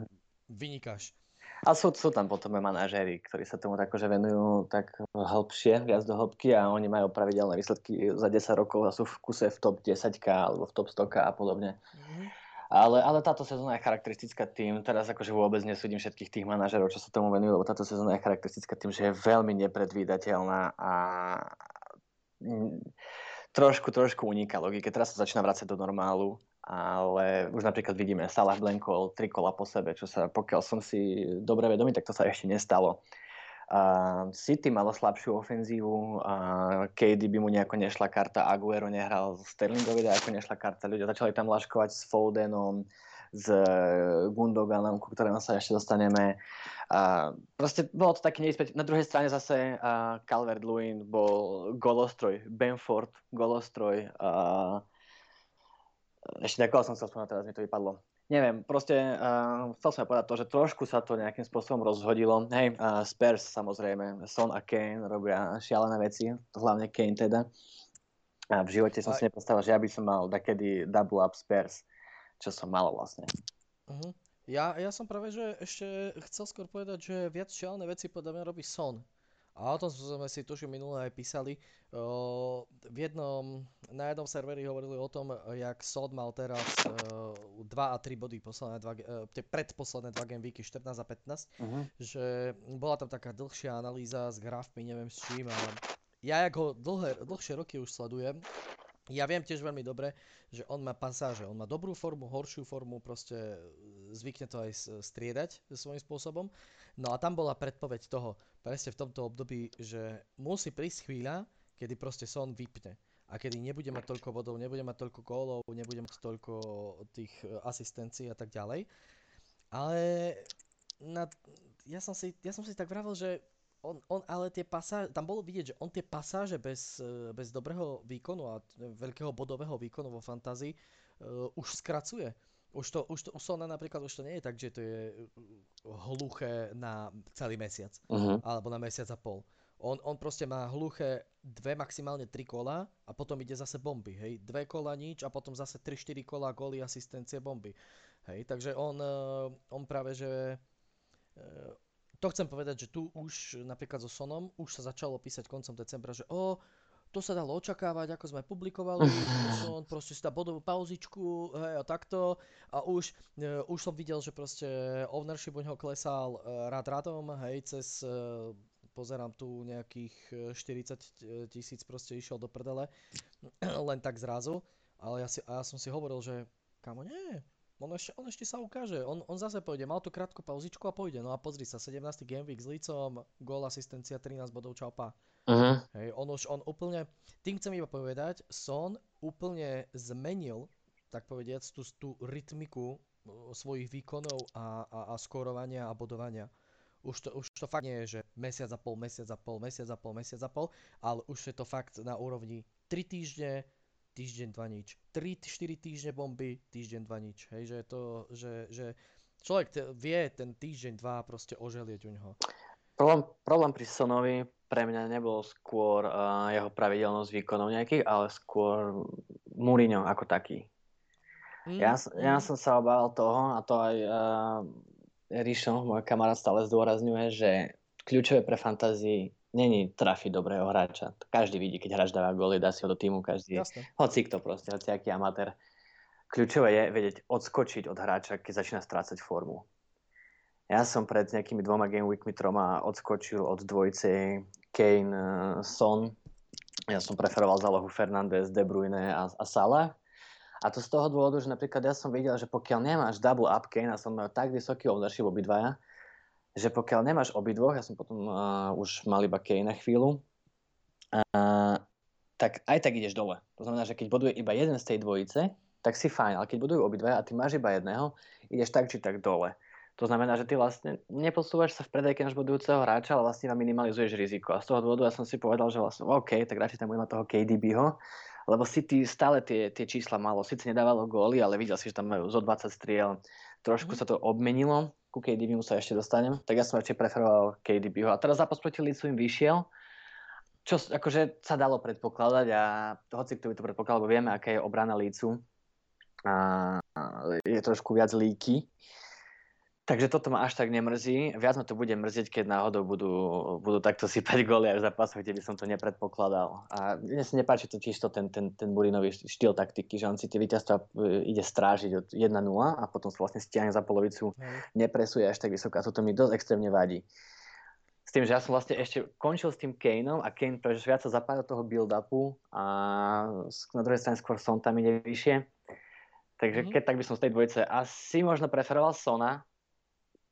vynikáš. A sú, sú tam potom aj manažéri, ktorí sa tomu tak akože venujú tak hĺbšie, viac do hĺbky a oni majú pravidelné výsledky za 10 rokov a sú v kuse v top 10k alebo v top 100k a podobne. Mm-hmm. Ale, ale táto sezóna je charakteristická tým, teraz akože vôbec nesúdim všetkých tých manažerov, čo sa tomu venujú, lebo táto sezóna je charakteristická tým, že je veľmi nepredvídateľná a trošku, trošku uniká logike. Teraz sa začína vrácať do normálu ale už napríklad vidíme Salah blenkol tri kola po sebe, čo sa, pokiaľ som si dobre vedomý, tak to sa ešte nestalo. Uh, City malo slabšiu ofenzívu, a KD by mu nejako nešla karta, Aguero nehral, Sterlingovi ako nešla karta, ľudia začali tam laškovať s Fodenom, s Gundoganom, ku ktorému sa ešte dostaneme. Uh, proste bolo to také neispäť. Na druhej strane zase uh, Calvert-Lewin bol golostroj, Benford golostroj, uh, ešte ako som chcel spomínať, teraz mi to vypadlo. Neviem, proste uh, chcel som povedať to, že trošku sa to nejakým spôsobom rozhodilo. Hej, uh, Spurs samozrejme, Son a Kane robia šialené veci, hlavne Kane teda. A v živote som si nepredstavil, že ja by som mal takedy double up Spurs, čo som mal vlastne. Uh-huh. Ja, ja som práve, že ešte chcel skôr povedať, že viac šialené veci podľa mňa robí Son. A o tom sme si tuším minule aj písali. V jednom, na jednom serveri hovorili o tom, jak Son mal teraz o, 2 a 3 body posledné dva, e, tie predposledné dva game weeky 14 a 15 Uh-huh. že bola tam taká dlhšia analýza s grafmi, neviem s čím, ale ja jak ho dlhé, dlhšie roky už sledujem, ja viem tiež veľmi dobre, že on má pasáže, on má dobrú formu, horšiu formu, proste e, zvykne to aj s- striedať svojím spôsobom. No a tam bola predpoveď toho, presne v tomto období, že musí prísť chvíľa, kedy proste Son vypne. A kedy nebude mať toľko bodov, nebude mať toľko gólov, nebude mať toľko tých e, asistencií a tak ďalej. Ale na, ja, som si, ja som si tak vravel, že on, on ale tie pasáže, tam bolo vidieť, že on tie pasáže bez, e, bez dobrého výkonu a veľkého bodového výkonu vo fantázii uh, už skracuje. Už to, už to, u Sona napríklad už to nie je tak, že to je uh, hluché na celý mesiac Uh-huh. alebo na mesiac a pol. On, on proste má hluché dve, maximálne tri kola a potom ide zase bomby, hej. Dve kola nič a potom zase 3-4 kola góly, asistencie, bomby. Hej, takže on, eh, on práve, že eh, to chcem povedať, že tu už napríklad so Sonom už sa začalo písať koncom decembra, že o, to sa dalo očakávať, ako sme publikovali, Son proste si dá bodovú pauzičku, hej, a takto. A už, e, už som videl, že proste ownership u neho klesal e, rád radom, hej, cez, e, pozerám tu nejakých e, 40 tisíc proste išiel do prdele, len tak zrazu. Ale ja, si, a ja som si hovoril, že kamo, nie, on ešte, on ešte sa ukáže, on, on zase pôjde, mal tú krátku pauzičku a pôjde, no a pozri sa, 17. game week s Lícom, gól, asistencia, 13 bodov, čau, pa. Uh-huh. Hej, on už, on úplne, tým chcem iba povedať, Son úplne zmenil, tak povediac, tú, tú rytmiku svojich výkonov a, a, a skórovania a bodovania. Už to, už to fakt nie je, že mesiac a pol, mesiac a pol, mesiac a pol, mesiac a pol, ale už je to fakt na úrovni 3 týždne, týždeň, dva nič. 3-4 týždne bomby, týždeň, dva nič. Hej, že to, že, že človek vie ten týždeň, dva proste oželieť u neho. Problém, problém pri Sonovi pre mňa nebol skôr uh, jeho pravidelnosť výkonov nejakých, ale skôr Mourinho ako taký. Mm, Ja, ja mm. som sa obával toho, a to aj uh, Rišo, môj kamarát, stále zdôrazňuje, že kľúčové pre fantázii není trafiť dobrého hráča. Každý vidí, keď hráč dáva góly, dá si ho do týmu každý. Hoci kto proste, hoci aký amatér. Kľúčové je vedieť odskočiť od hráča, keď začína strácať formu. Ja som pred nejakými dvoma game weekmi troma odskočil od dvojice Kane, eh, Son. Ja som preferoval zálohu Fernández, De Bruyne a, a Salah. A to z toho dôvodu, že napríklad ja som videl, že pokiaľ nemáš double up Kane, a som mal tak vysoký ownership obidvaja, že pokiaľ nemáš obidvoch, ja som potom uh, už mal iba Kane na chvíľu, uh, tak aj tak ideš dole. To znamená, že keď boduje iba jeden z tej dvojice, tak si fajn, ale keď budujú obidvaja a ty máš iba jedného, ideš tak či tak dole. To znamená, že ty vlastne neposúvaš sa v predajke náš budujúceho hráča, ale vlastne iba minimalizuješ riziko. A z toho dôvodu ja som si povedal, že vlastne OK, tak radšej tam budem mať toho KDBho, lebo City stále tie, tie čísla malo. Sice nedávalo góly, ale videl si, že tam majú zo 20 striel. Trošku Mhm. sa to obmenilo, ku KDB sa ešte dostanem, tak ja som ešte preferoval KDBho. A teraz zápas proti Leedsu im vyšiel, čo akože sa dalo predpokladať a hoci kto by to predpokladal, lebo vieme, aká je obrana Leedsu, a je trošku viac líky. Takže toto ma až tak nemrzí. Viac ma to bude mrzieť, keď náhodou budú, budú takto sypať góly aj v zápasoch, kde by som to nepredpokladal. A mne sa nepáči to čisto ten, ten, ten Burinový štýl taktiky, že on si tie víťazstva e, ide strážiť od 1-0 a potom sa vlastne stiahne za polovicu, Hej. nepresuje až tak vysoko a toto mi dosť extrémne vadí. S tým, že ja som vlastne ešte končil s tým Kaneom a Kane pretože viac sa zapája do toho build-upu a na druhej strane skôr Son tam ide vyššie. Takže Mhm. keď tak by som z tej dvojice asi možno preferoval Sona,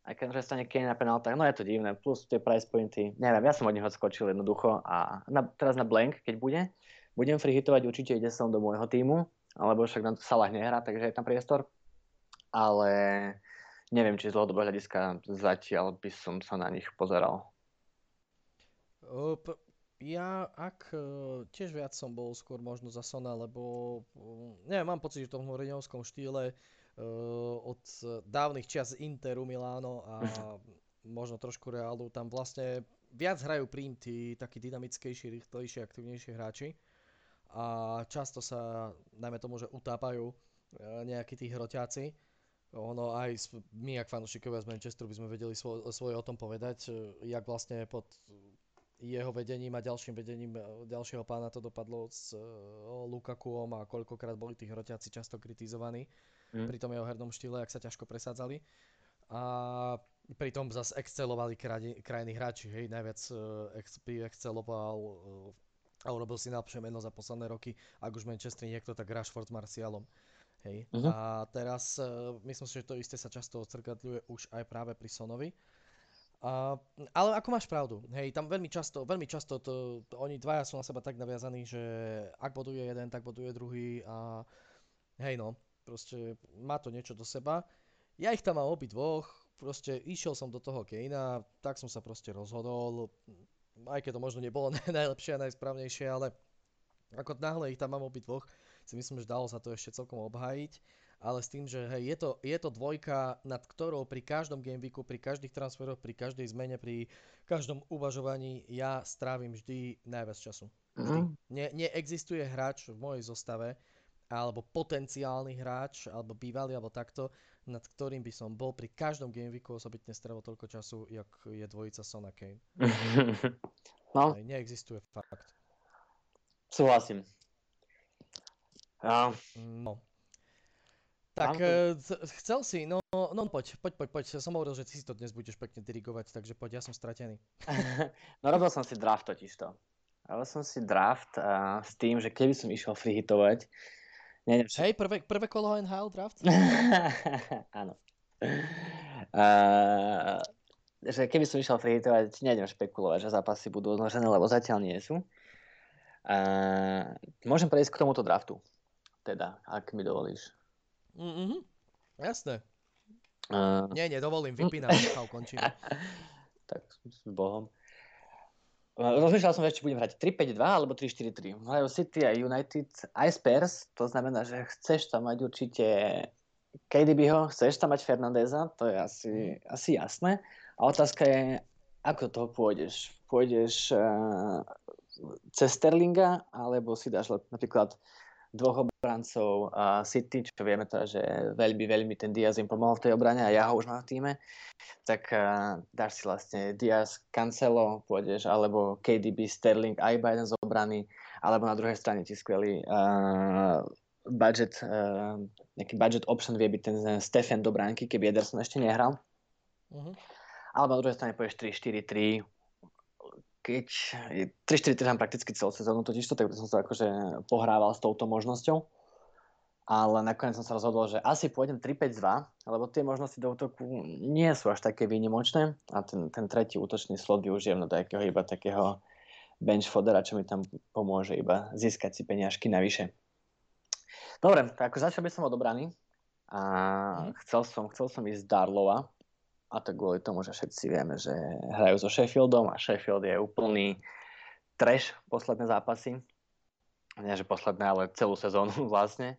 aj keď strane Kane na penáltach, no je to divné, plus tie price pointy, neviem, ja som od neho odskočil jednoducho a na, teraz na blank, keď bude, budem free hitovať, určite ide som do môjho týmu, alebo však na Salah nehrá, takže je tam priestor, ale neviem, či z dlhodobého hľadiska zatiaľ by som sa na nich pozeral. Ja ak e, tiež viac som bol skôr možno za Sona, lebo mm, neviem, mám pocit, že v tom Mourinhovskom štýle. e, od dávnych čias Interu, Miláno a možno trošku Realu, tam vlastne viac hrajú prím tí takí dynamickejší, rýchlejší, aktívnejší hráči. a často sa, najmä tomu, že utápajú e, nejakí tí hroťáci. Ono aj my, ako fanúšikovia z Manchesteru, by sme vedeli svoj, svoje o tom povedať, e, jak vlastne pod jeho vedením a ďalším vedením ďalšieho pána to dopadlo s Lukakuom a koľkokrát boli tí hroťáci často kritizovaní mm. pri tom jeho hernom štýle, ak sa ťažko presádzali. A pritom zase excelovali krajní, krajní hráči, hej, najviac uh, ex, exceloval uh, a urobil si najlepšie meno za posledné roky, ak už Manchester niekto, tak Rashford s Marcialom. Hej. Uh-huh. A teraz uh, myslím si, že to isté sa často odzrkadľuje už aj práve pri Sonovi. Uh, ale ako máš pravdu, hej, tam veľmi často, veľmi často to, to, oni dvaja sú na seba tak naviazaní, že ak boduje jeden, tak boduje druhý a hej no, proste má to niečo do seba. Ja ich tam mám obi dvoch, proste išiel som do toho Kejna, tak som sa proste rozhodol, aj keď to možno nebolo najlepšie a najsprávnejšie, ale ako náhle ich tam mám obi dvoch, si myslím, že dalo sa to ešte celkom obhájiť ale s tým, že hej, je, to, je to dvojka, nad ktorou pri každom gameweeku, pri každých transferoch, pri každej zmene, pri každom uvažovaní ja strávim vždy najviac času. Vždy. Mm. Ne, neexistuje hráč v mojej zostave, alebo potenciálny hráč, alebo bývalý, alebo takto, nad ktorým by som bol pri každom gameweeku osobitne strávil toľko času, jak je dvojica Sona Kane. no. Aj, neexistuje fakt. Súhlasím. Ja. No. Tak uh, chcel si, no, no poď, poď, poď, poď. Som hovoril, že ty si to dnes budeš pekne dirigovať, takže poď, ja som stratený. no robil som si draft totižto. Robil som si draft uh, s tým, že keby som išiel freehitovať, neviem, či... Hej, prvé, prvé kolo NHL draft? Áno. Uh, že keby som išiel freehitovať, nejdem špekulovať, že zápasy budú odložené, lebo zatiaľ nie sú. Uh, môžem prejsť k tomuto draftu, teda, ak mi dovolíš. Mm-hmm. Jasné. Uh... Nie, nedovolím, vypínam, a končíme. tak s Bohom. Rozmýšľal som, že či budem hrať 3-5-2 alebo 3-4-3. Hrajú City a United aj Spurs, to znamená, že chceš tam mať určite KDBho, chceš tam mať Fernandeza, to je asi, asi jasné. A otázka je, ako do toho pôjdeš. Pôjdeš uh, cez Sterlinga, alebo si dáš napríklad dvoch obrancov a City, čo vieme teda, že veľmi, veľmi ten Diaz im pomohol v tej obrane a ja ho už mám v týme, tak uh, dáš si vlastne Diaz, Cancelo, pôjdeš, alebo KDB, Sterling, aj iba jeden z obrany, alebo na druhej strane ti skvelý uh, budget, uh, nejaký budget option vie byť ten Stefan do bránky, keby Ederson ešte nehral. Uh-huh. Alebo na druhej strane pôjdeš 3-4-3, keď 3-4 trhám prakticky celú sezónu, totiž to, tak som sa akože pohrával s touto možnosťou. Ale nakoniec som sa rozhodol, že asi pôjdem 3-5-2, lebo tie možnosti do útoku nie sú až také výnimočné a ten, ten tretí útočný slot využijem na takého iba takého bench fodera, čo mi tam pomôže iba získať si peniažky navyše. Dobre, tak ako začal by som odobraný a mm. chcel som, chcel som ísť Darlova, a to kvôli tomu, že všetci vieme, že hrajú so Sheffieldom a Sheffield je úplný trash posledné zápasy. Nie, že posledné, ale celú sezónu vlastne.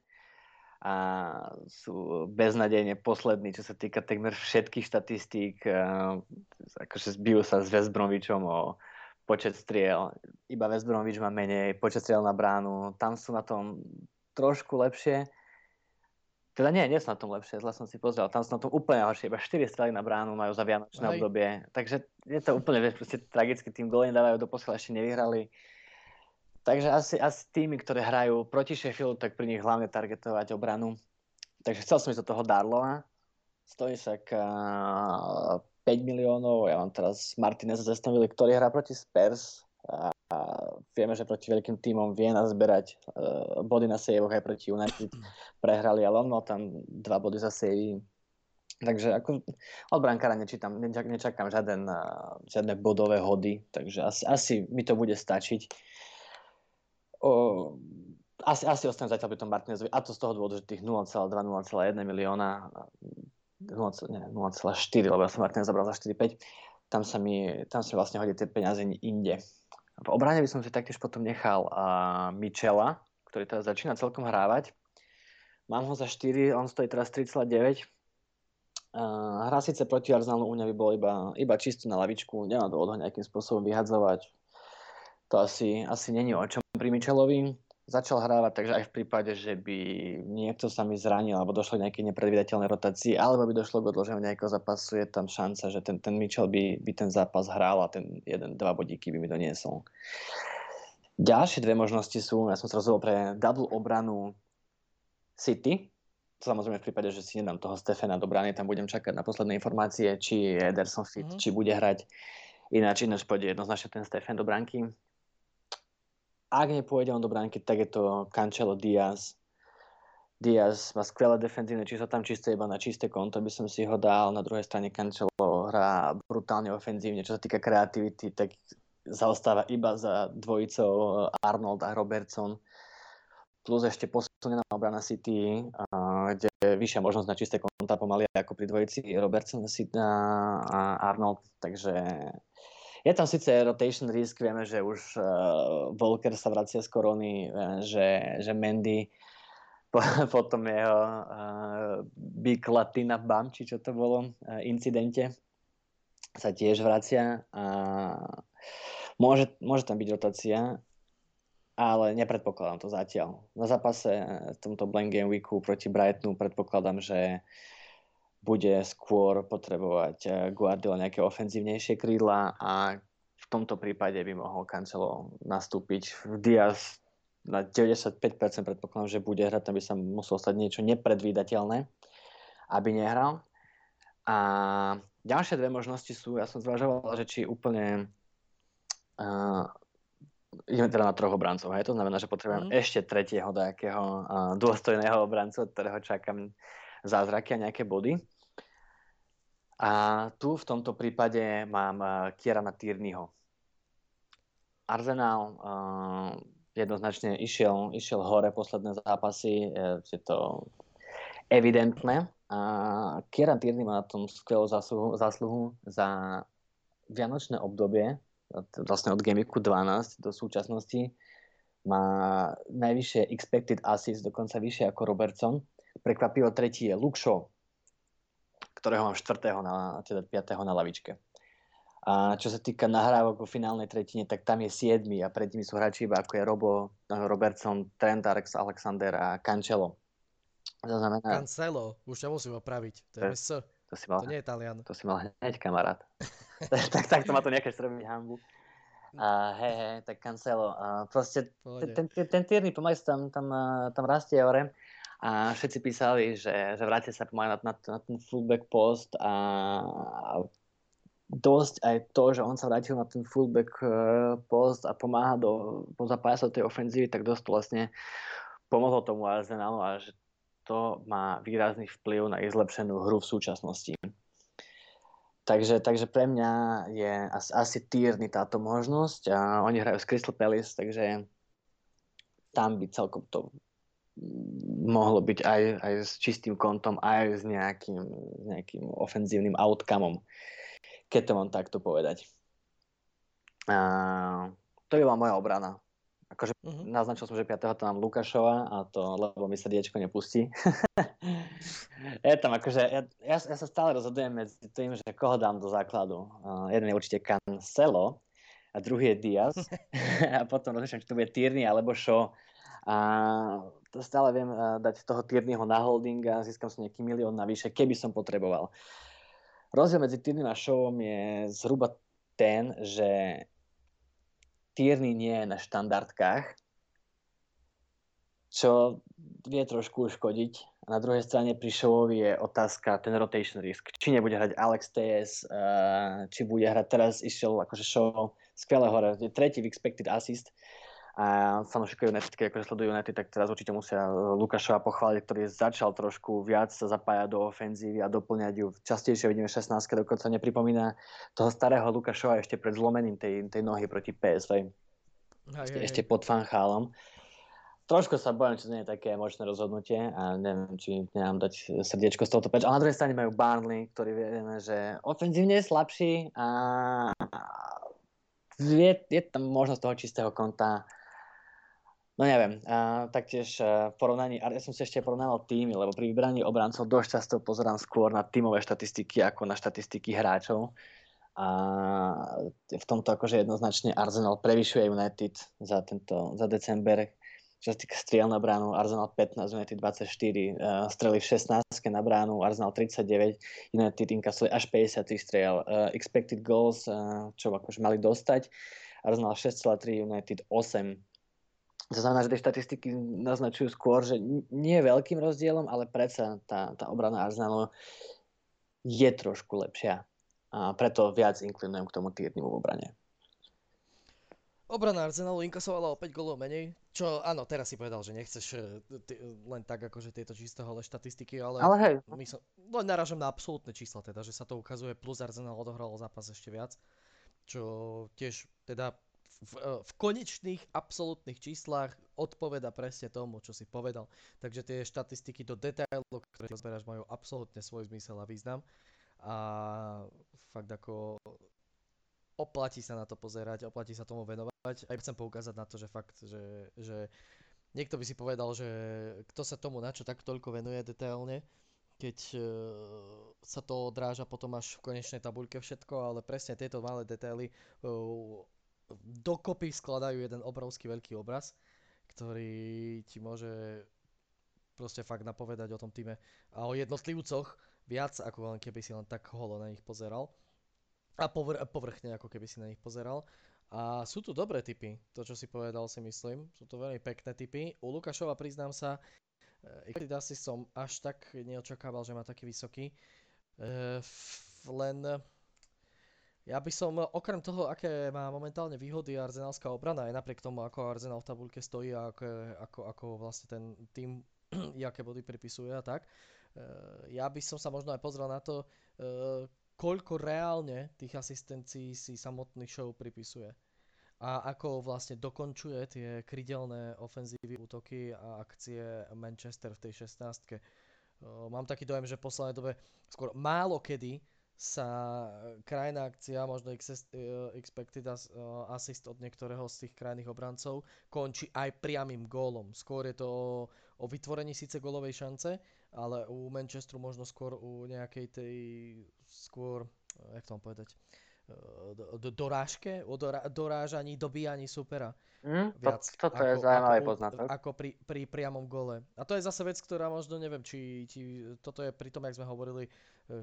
A sú beznadejne poslední, čo sa týka takmer všetkých štatistík. Akože zbijú sa s West Bromwichom o počet striel. Iba West Bromwich má menej, počet striel na bránu. Tam sú na tom trošku lepšie teda nie, nie sú na tom lepšie, zle som si pozrel. Tam sú na tom úplne horšie, iba 4 strely na bránu majú za vianočné Aj. obdobie. Takže je to úplne, vieš, proste tragicky, tým gól dávajú, doposiaľ ešte nevyhrali. Takže asi, asi týmy, ktoré hrajú proti Sheffieldu, tak pri nich hlavne targetovať obranu. Takže chcel som ísť do toho Darlova. Stojí sa k 5 miliónov. Ja mám teraz Martinez zastavili, ktorý hrá proti Spurs. A vieme, že proti veľkým tímom vie nazberať uh, body na sejvoch aj proti United prehrali, ale on mal tam dva body za sejvy. Takže ako od brankára nečítam, nečak, nečakám žiaden, uh, žiadne bodové hody, takže asi, asi mi to bude stačiť. O, asi, asi ostanem zatiaľ pri tom Martinezovi, a to z toho dôvodu, že tých 0,2-0,1 milióna, 0,4, lebo ja som Martinez zabral za 4,5, tam sa mi, tam sa mi vlastne hodí tie peniaze inde. V obrane by som si taktiež potom nechal uh, Michela, ktorý teraz začína celkom hrávať. Mám ho za 4, on stojí teraz 3,9. Uh, hra síce proti Arsenalu u mňa by bol iba, iba čisto na lavičku, nemá dôvod ho nejakým spôsobom vyhadzovať. To asi, asi není o čom pri Michelovi. Začal hrávať, takže aj v prípade, že by niekto sa mi zranil alebo došlo k nejakej nepredvídateľnej rotácii, alebo by došlo k odloženiu nejakého zápasu, je tam šanca, že ten, ten Mitchell by, by ten zápas hral a ten jeden, dva bodíky by mi doniesol. Ďalšie dve možnosti sú, ja som sa rozhodol pre double obranu City, samozrejme v prípade, že si nedám toho Stefana do brány, tam budem čakať na posledné informácie, či je Ederson fit, mm-hmm. či bude hrať. Ináč, ináč pôjde jednoznačne ten Stefan do bránky. Ak nepôjde on do bránky, tak je to Cancelo Diaz. Diaz má skvelé defenzívne číslo, tam čisté iba na čisté konto by som si ho dal. Na druhej strane Cancelo hrá brutálne ofenzívne. Čo sa týka kreativity, tak zaostáva iba za dvojicou Arnold a Robertson plus ešte posunená obrana City, kde je vyššia možnosť na čisté konta pomaly ako pri dvojici Robertson a Arnold, takže je tam síce rotation risk, vieme, že už uh, Volker sa vracia z korony, uh, že, že Mendy po, po tom jeho uh, Big Latina Bam, či čo to bolo, uh, incidente, sa tiež vracia a môže, môže tam byť rotácia, ale nepredpokladám to zatiaľ. Na zápase v tomto Blank Game Weeku proti Brightonu predpokladám, že bude skôr potrebovať eh, Guardiola nejaké ofenzívnejšie krídla a v tomto prípade by mohol Cancelo nastúpiť. V Diaz na 95% predpokladám, že bude hrať, tam by sa muselo stať niečo nepredvídateľné, aby nehral. A ďalšie dve možnosti sú, ja som zvažoval, že či úplne uh, ideme teda na troch obrancov. Hej? To znamená, že potrebujem mm. ešte tretieho nejakého uh, dôstojného obrancu, od ktorého čakám zázraky a nejaké body. A tu v tomto prípade mám uh, Kierana Tierneyho. Arsenal uh, jednoznačne išiel, išiel hore posledné zápasy, je to evidentné. A Kieran Tierney má na tom skvelú zásluhu, zásluhu za vianočné obdobie, vlastne od Gamiku 12 do súčasnosti má najvyššie expected assist, dokonca vyššie ako Robertson. Prekvapivo tretí je Shaw, ktorého mám 4. Na, teda 5. na lavičke. A čo sa týka nahrávok vo finálnej tretine, tak tam je 7 a pred nimi sú hráči iba ako je Robo, Robertson, Trent Alex, Alexander a Cancelo. To znamená... Cancelo, už ťa musím opraviť. To je to, to, si mal, to nie je Talian. To si mal hneď kamarát. tak, tak to má to nejaké robiť hambu. A hej, hej, tak Cancelo. A proste ten, ten, ten Tierney pomaly tam, tam, tam rastie hore. A všetci písali, že, že vrátia sa pomaly na, na, na ten fullback post a, a dosť aj to, že on sa vrátil na ten fullback e, post a pomáha do, sa tej ofenzívy, tak dosť vlastne pomohlo tomu Arsenalu a že to má výrazný vplyv na ich zlepšenú hru v súčasnosti. Takže, takže pre mňa je asi, asi týrny táto možnosť a oni hrajú s Crystal Palace, takže tam by celkom to mohlo byť aj, aj s čistým kontom, aj s nejakým, nejakým ofenzívnym outcomeom, keď to mám takto povedať. A, to by bola moja obrana. Akože uh-huh. naznačil som, že 5. to mám Lukášova a to, lebo mi srdiečko nepustí. je tam akože, ja, ja, ja, sa stále rozhodujem medzi tým, že koho dám do základu. Uh, jeden je určite Cancelo a druhý je Diaz. a potom rozmýšľam, či to bude Tierney alebo Shaw. A stále viem uh, dať toho Tierneyho na holding a získam si nejaký milión navyše, keby som potreboval. Rozdiel medzi Tierney a Shawom je zhruba ten, že Tierney nie je na štandardkách, čo vie trošku uškodiť. A na druhej strane pri Showovi je otázka ten rotation risk. Či nebude hrať Alex TS, uh, či bude hrať teraz išiel akože Show skvelé hore. Tretí v expected assist a fanúšikovia United, akože sledujú United, tak teraz určite musia Lukášova pochváliť, ktorý začal trošku viac sa zapájať do ofenzívy a doplňať ju. Častejšie vidíme 16, dokonca nepripomína toho starého Lukášova ešte pred zlomením tej, tej nohy proti PSV. Aj, ešte, aj, ešte pod fanchálom. Trošku sa bojím, či to nie je také emočné rozhodnutie a neviem, či nemám dať srdiečko z tohoto peč. Ale na druhej strane majú Barnley, ktorý vieme, že ofenzívne je slabší a je, je tam možnosť toho čistého konta No neviem, a taktiež e, v porovnaní, ja som si ešte porovnával týmy, lebo pri vybraní obrancov dosť často pozerám skôr na tímové štatistiky ako na štatistiky hráčov. A v tomto akože jednoznačne Arsenal prevyšuje United za, tento, za december. čo sa týka striel na bránu, Arsenal 15, United 24, uh, strely 16 na bránu, Arsenal 39, United inkasuje až 53 striel. Uh, expected goals, čo akože mali dostať, Arsenal 6,3, United 8. To znamená, že tie štatistiky naznačujú skôr, že nie je veľkým rozdielom, ale predsa tá, tá obrana Arsenalu je trošku lepšia. A preto viac inklinujem k tomu týrnimu v obrane. Obrana Arsenalu inkasovala o 5 golov menej, čo áno, teraz si povedal, že nechceš e, ty, len tak akože tieto čisté hole štatistiky, ale, ale hej. My som, len narážam na absolútne čísla teda, že sa to ukazuje, plus Arsenal odohral zápas ešte viac, čo tiež teda v, e, v konečných absolútnych číslach odpoveda presne tomu, čo si povedal. Takže tie štatistiky do detailu, ktoré zberáš, majú absolútne svoj zmysel a význam. A fakt ako oplatí sa na to pozerať, oplatí sa tomu venovať. Aj chcem poukázať na to, že fakt, že, že niekto by si povedal, že kto sa tomu na čo tak toľko venuje detailne, keď uh, sa to odráža potom až v konečnej tabuľke všetko, ale presne tieto malé detaily uh, dokopy skladajú jeden obrovský veľký obraz, ktorý ti môže proste fakt napovedať o tom týme a o jednotlivcoch viac, ako len keby si len tak holo na nich pozeral a povr- povrchne, ako keby si na nich pozeral. A sú tu dobré typy, to čo si povedal si myslím, sú to veľmi pekné typy. U Lukášova priznám sa, e, asi som až tak neočakával, že má taký vysoký. E, len ja by som, okrem toho, aké má momentálne výhody arzenálska obrana, aj napriek tomu, ako Arsenal v tabulke stojí a ako, ako, ako vlastne ten tým, aké body pripisuje a tak, e, ja by som sa možno aj pozrel na to, koľko reálne tých asistencií si samotný show pripisuje. A ako vlastne dokončuje tie krydelné ofenzívy, útoky a akcie Manchester v tej 16 Mám taký dojem, že v poslednej dobe skôr málo kedy sa krajná akcia, možno e, expected e, assist od niektorého z tých krajných obrancov, končí aj priamým gólom. Skôr je to o, o vytvorení síce gólovej šance, ale u Manchesteru možno skôr u nejakej tej skôr, jak to mám povedať, e, do, dorážke, o dorá, dorážaní, dobíjaní supera. Mm, Viac, to, toto ako, je zaujímavý poznatok. Ako pri, pri priamom gole. A to je zase vec, ktorá možno neviem, či, či toto je pri tom, jak sme hovorili,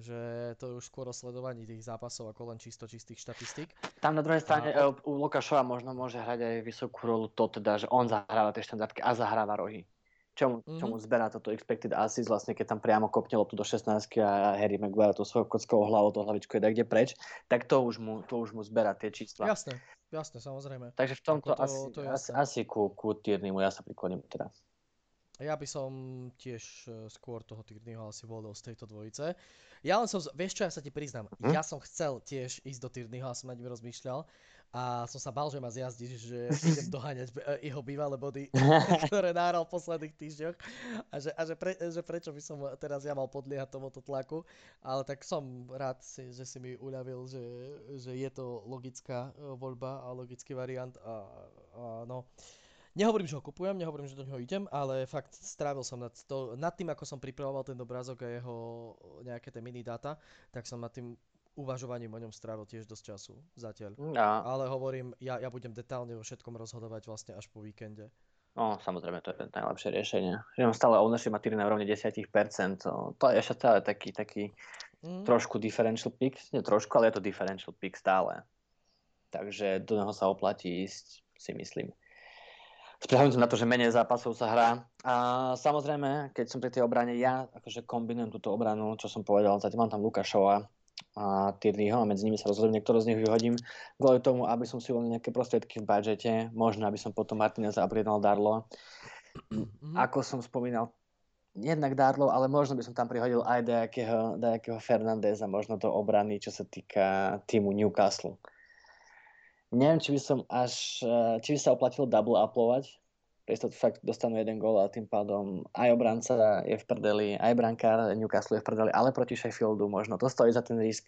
že to je už skôr o sledovaní tých zápasov ako len čisto čistých štatistík. Tam na druhej strane a... E, u Lukášova možno môže hrať aj vysokú rolu to teda, že on zahráva tie štandardky a zahráva rohy čomu, mm-hmm. čomu zberá toto expected assist, vlastne keď tam priamo kopne loptu do 16 a Harry Maguire to svojou kockou hlavou, to hlavičku je kde preč, tak to už mu, to už mu zberá tie čísla. Jasné, jasné, samozrejme. Takže v tomto to, asi, to asi, asi ku, ku Tierneymu ja sa prikloním teda. Ja by som tiež e, skôr toho Tierneyho asi volil z tejto dvojice. Ja len som, vieš čo, ja sa ti priznám, hm? ja som chcel tiež ísť do Tierneyho a som nad ním rozmýšľal, a som sa bal, že ma zjazdíš, že idem doháňať e, jeho bývalé body, ktoré náhral v posledných týždňoch a, že, a že, pre, že prečo by som teraz ja mal podliehať tomuto tlaku, ale tak som rád, si, že si mi uľavil, že, že je to logická e, voľba a logický variant a, a no. Nehovorím, že ho kupujem, nehovorím, že do neho idem, ale fakt strávil som nad, to, nad tým, ako som pripravoval ten obrázok a jeho nejaké tie mini data, tak som nad tým uvažovaním o ňom strávil tiež dosť času zatiaľ. No. Ale hovorím, ja, ja budem detálne o všetkom rozhodovať vlastne až po víkende. No, samozrejme, to je najlepšie riešenie. Že mám stále ownership má na úrovni 10%. To je ešte stále taký, taký mm. trošku differential pick. Nie trošku, ale je to differential pick stále. Takže do neho sa oplatí ísť, si myslím. Správim na to, že menej zápasov sa hrá. A samozrejme, keď som pri tej obrane, ja akože kombinujem túto obranu, čo som povedal, zatiaľ mám tam Lukášova, a Tierneyho a medzi nimi sa rozhodnem, niektoré z nich vyhodím kvôli tomu, aby som si uvoľnil nejaké prostriedky v budžete, možno aby som potom Martinez upgradal Darlo. Mm-hmm. Ako som spomínal, jednak Darlo, ale možno by som tam prihodil aj nejakého Fernandeza, možno do obrany, čo sa týka týmu Newcastle. Neviem, či by som až, eh, či by sa oplatilo double uplovať, to fakt dostanú jeden gól a tým pádom aj obranca je v prdeli, aj brankár Newcastle je v prdeli, ale proti Sheffieldu možno to stojí za ten risk.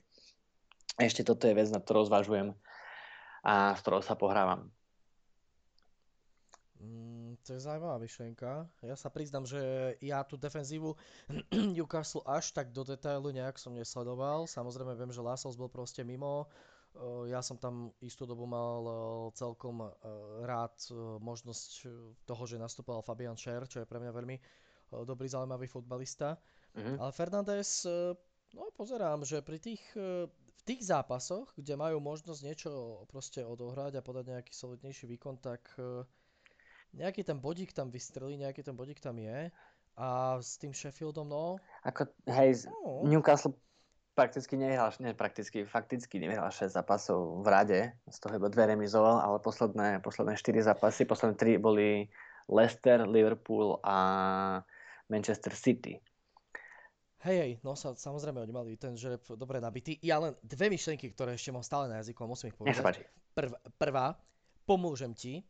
Ešte toto je vec, na ktorú zvažujem a s ktorou sa pohrávam. Mm, to je zaujímavá myšlienka. Ja sa priznam, že ja tú defenzívu Newcastle až tak do detailu nejak som nesledoval. Samozrejme viem, že Lassos bol proste mimo. Ja som tam istú dobu mal celkom rád možnosť toho, že nastupoval Fabian Scher, čo je pre mňa veľmi dobrý, zaujímavý futbalista. Mm-hmm. Ale Fernández, no pozerám, že pri tých, v tých zápasoch, kde majú možnosť niečo proste odohrať a podať nejaký solidnejší výkon, tak nejaký ten bodík tam vystrelí, nejaký ten bodík tam je. A s tým Sheffieldom, no... Ako, hej, no. Newcastle prakticky nevyhral, nie prakticky, fakticky nevyhral 6 zápasov v rade, z toho iba dve remizoval, ale posledné, posledné 4 zápasy, posledné 3 boli Leicester, Liverpool a Manchester City. Hej, hej, no sa, samozrejme oni mali ten žreb dobre nabitý. Ja len dve myšlienky, ktoré ešte mám stále na jazyku a musím ich povedať. Prv, prvá, pomôžem ti,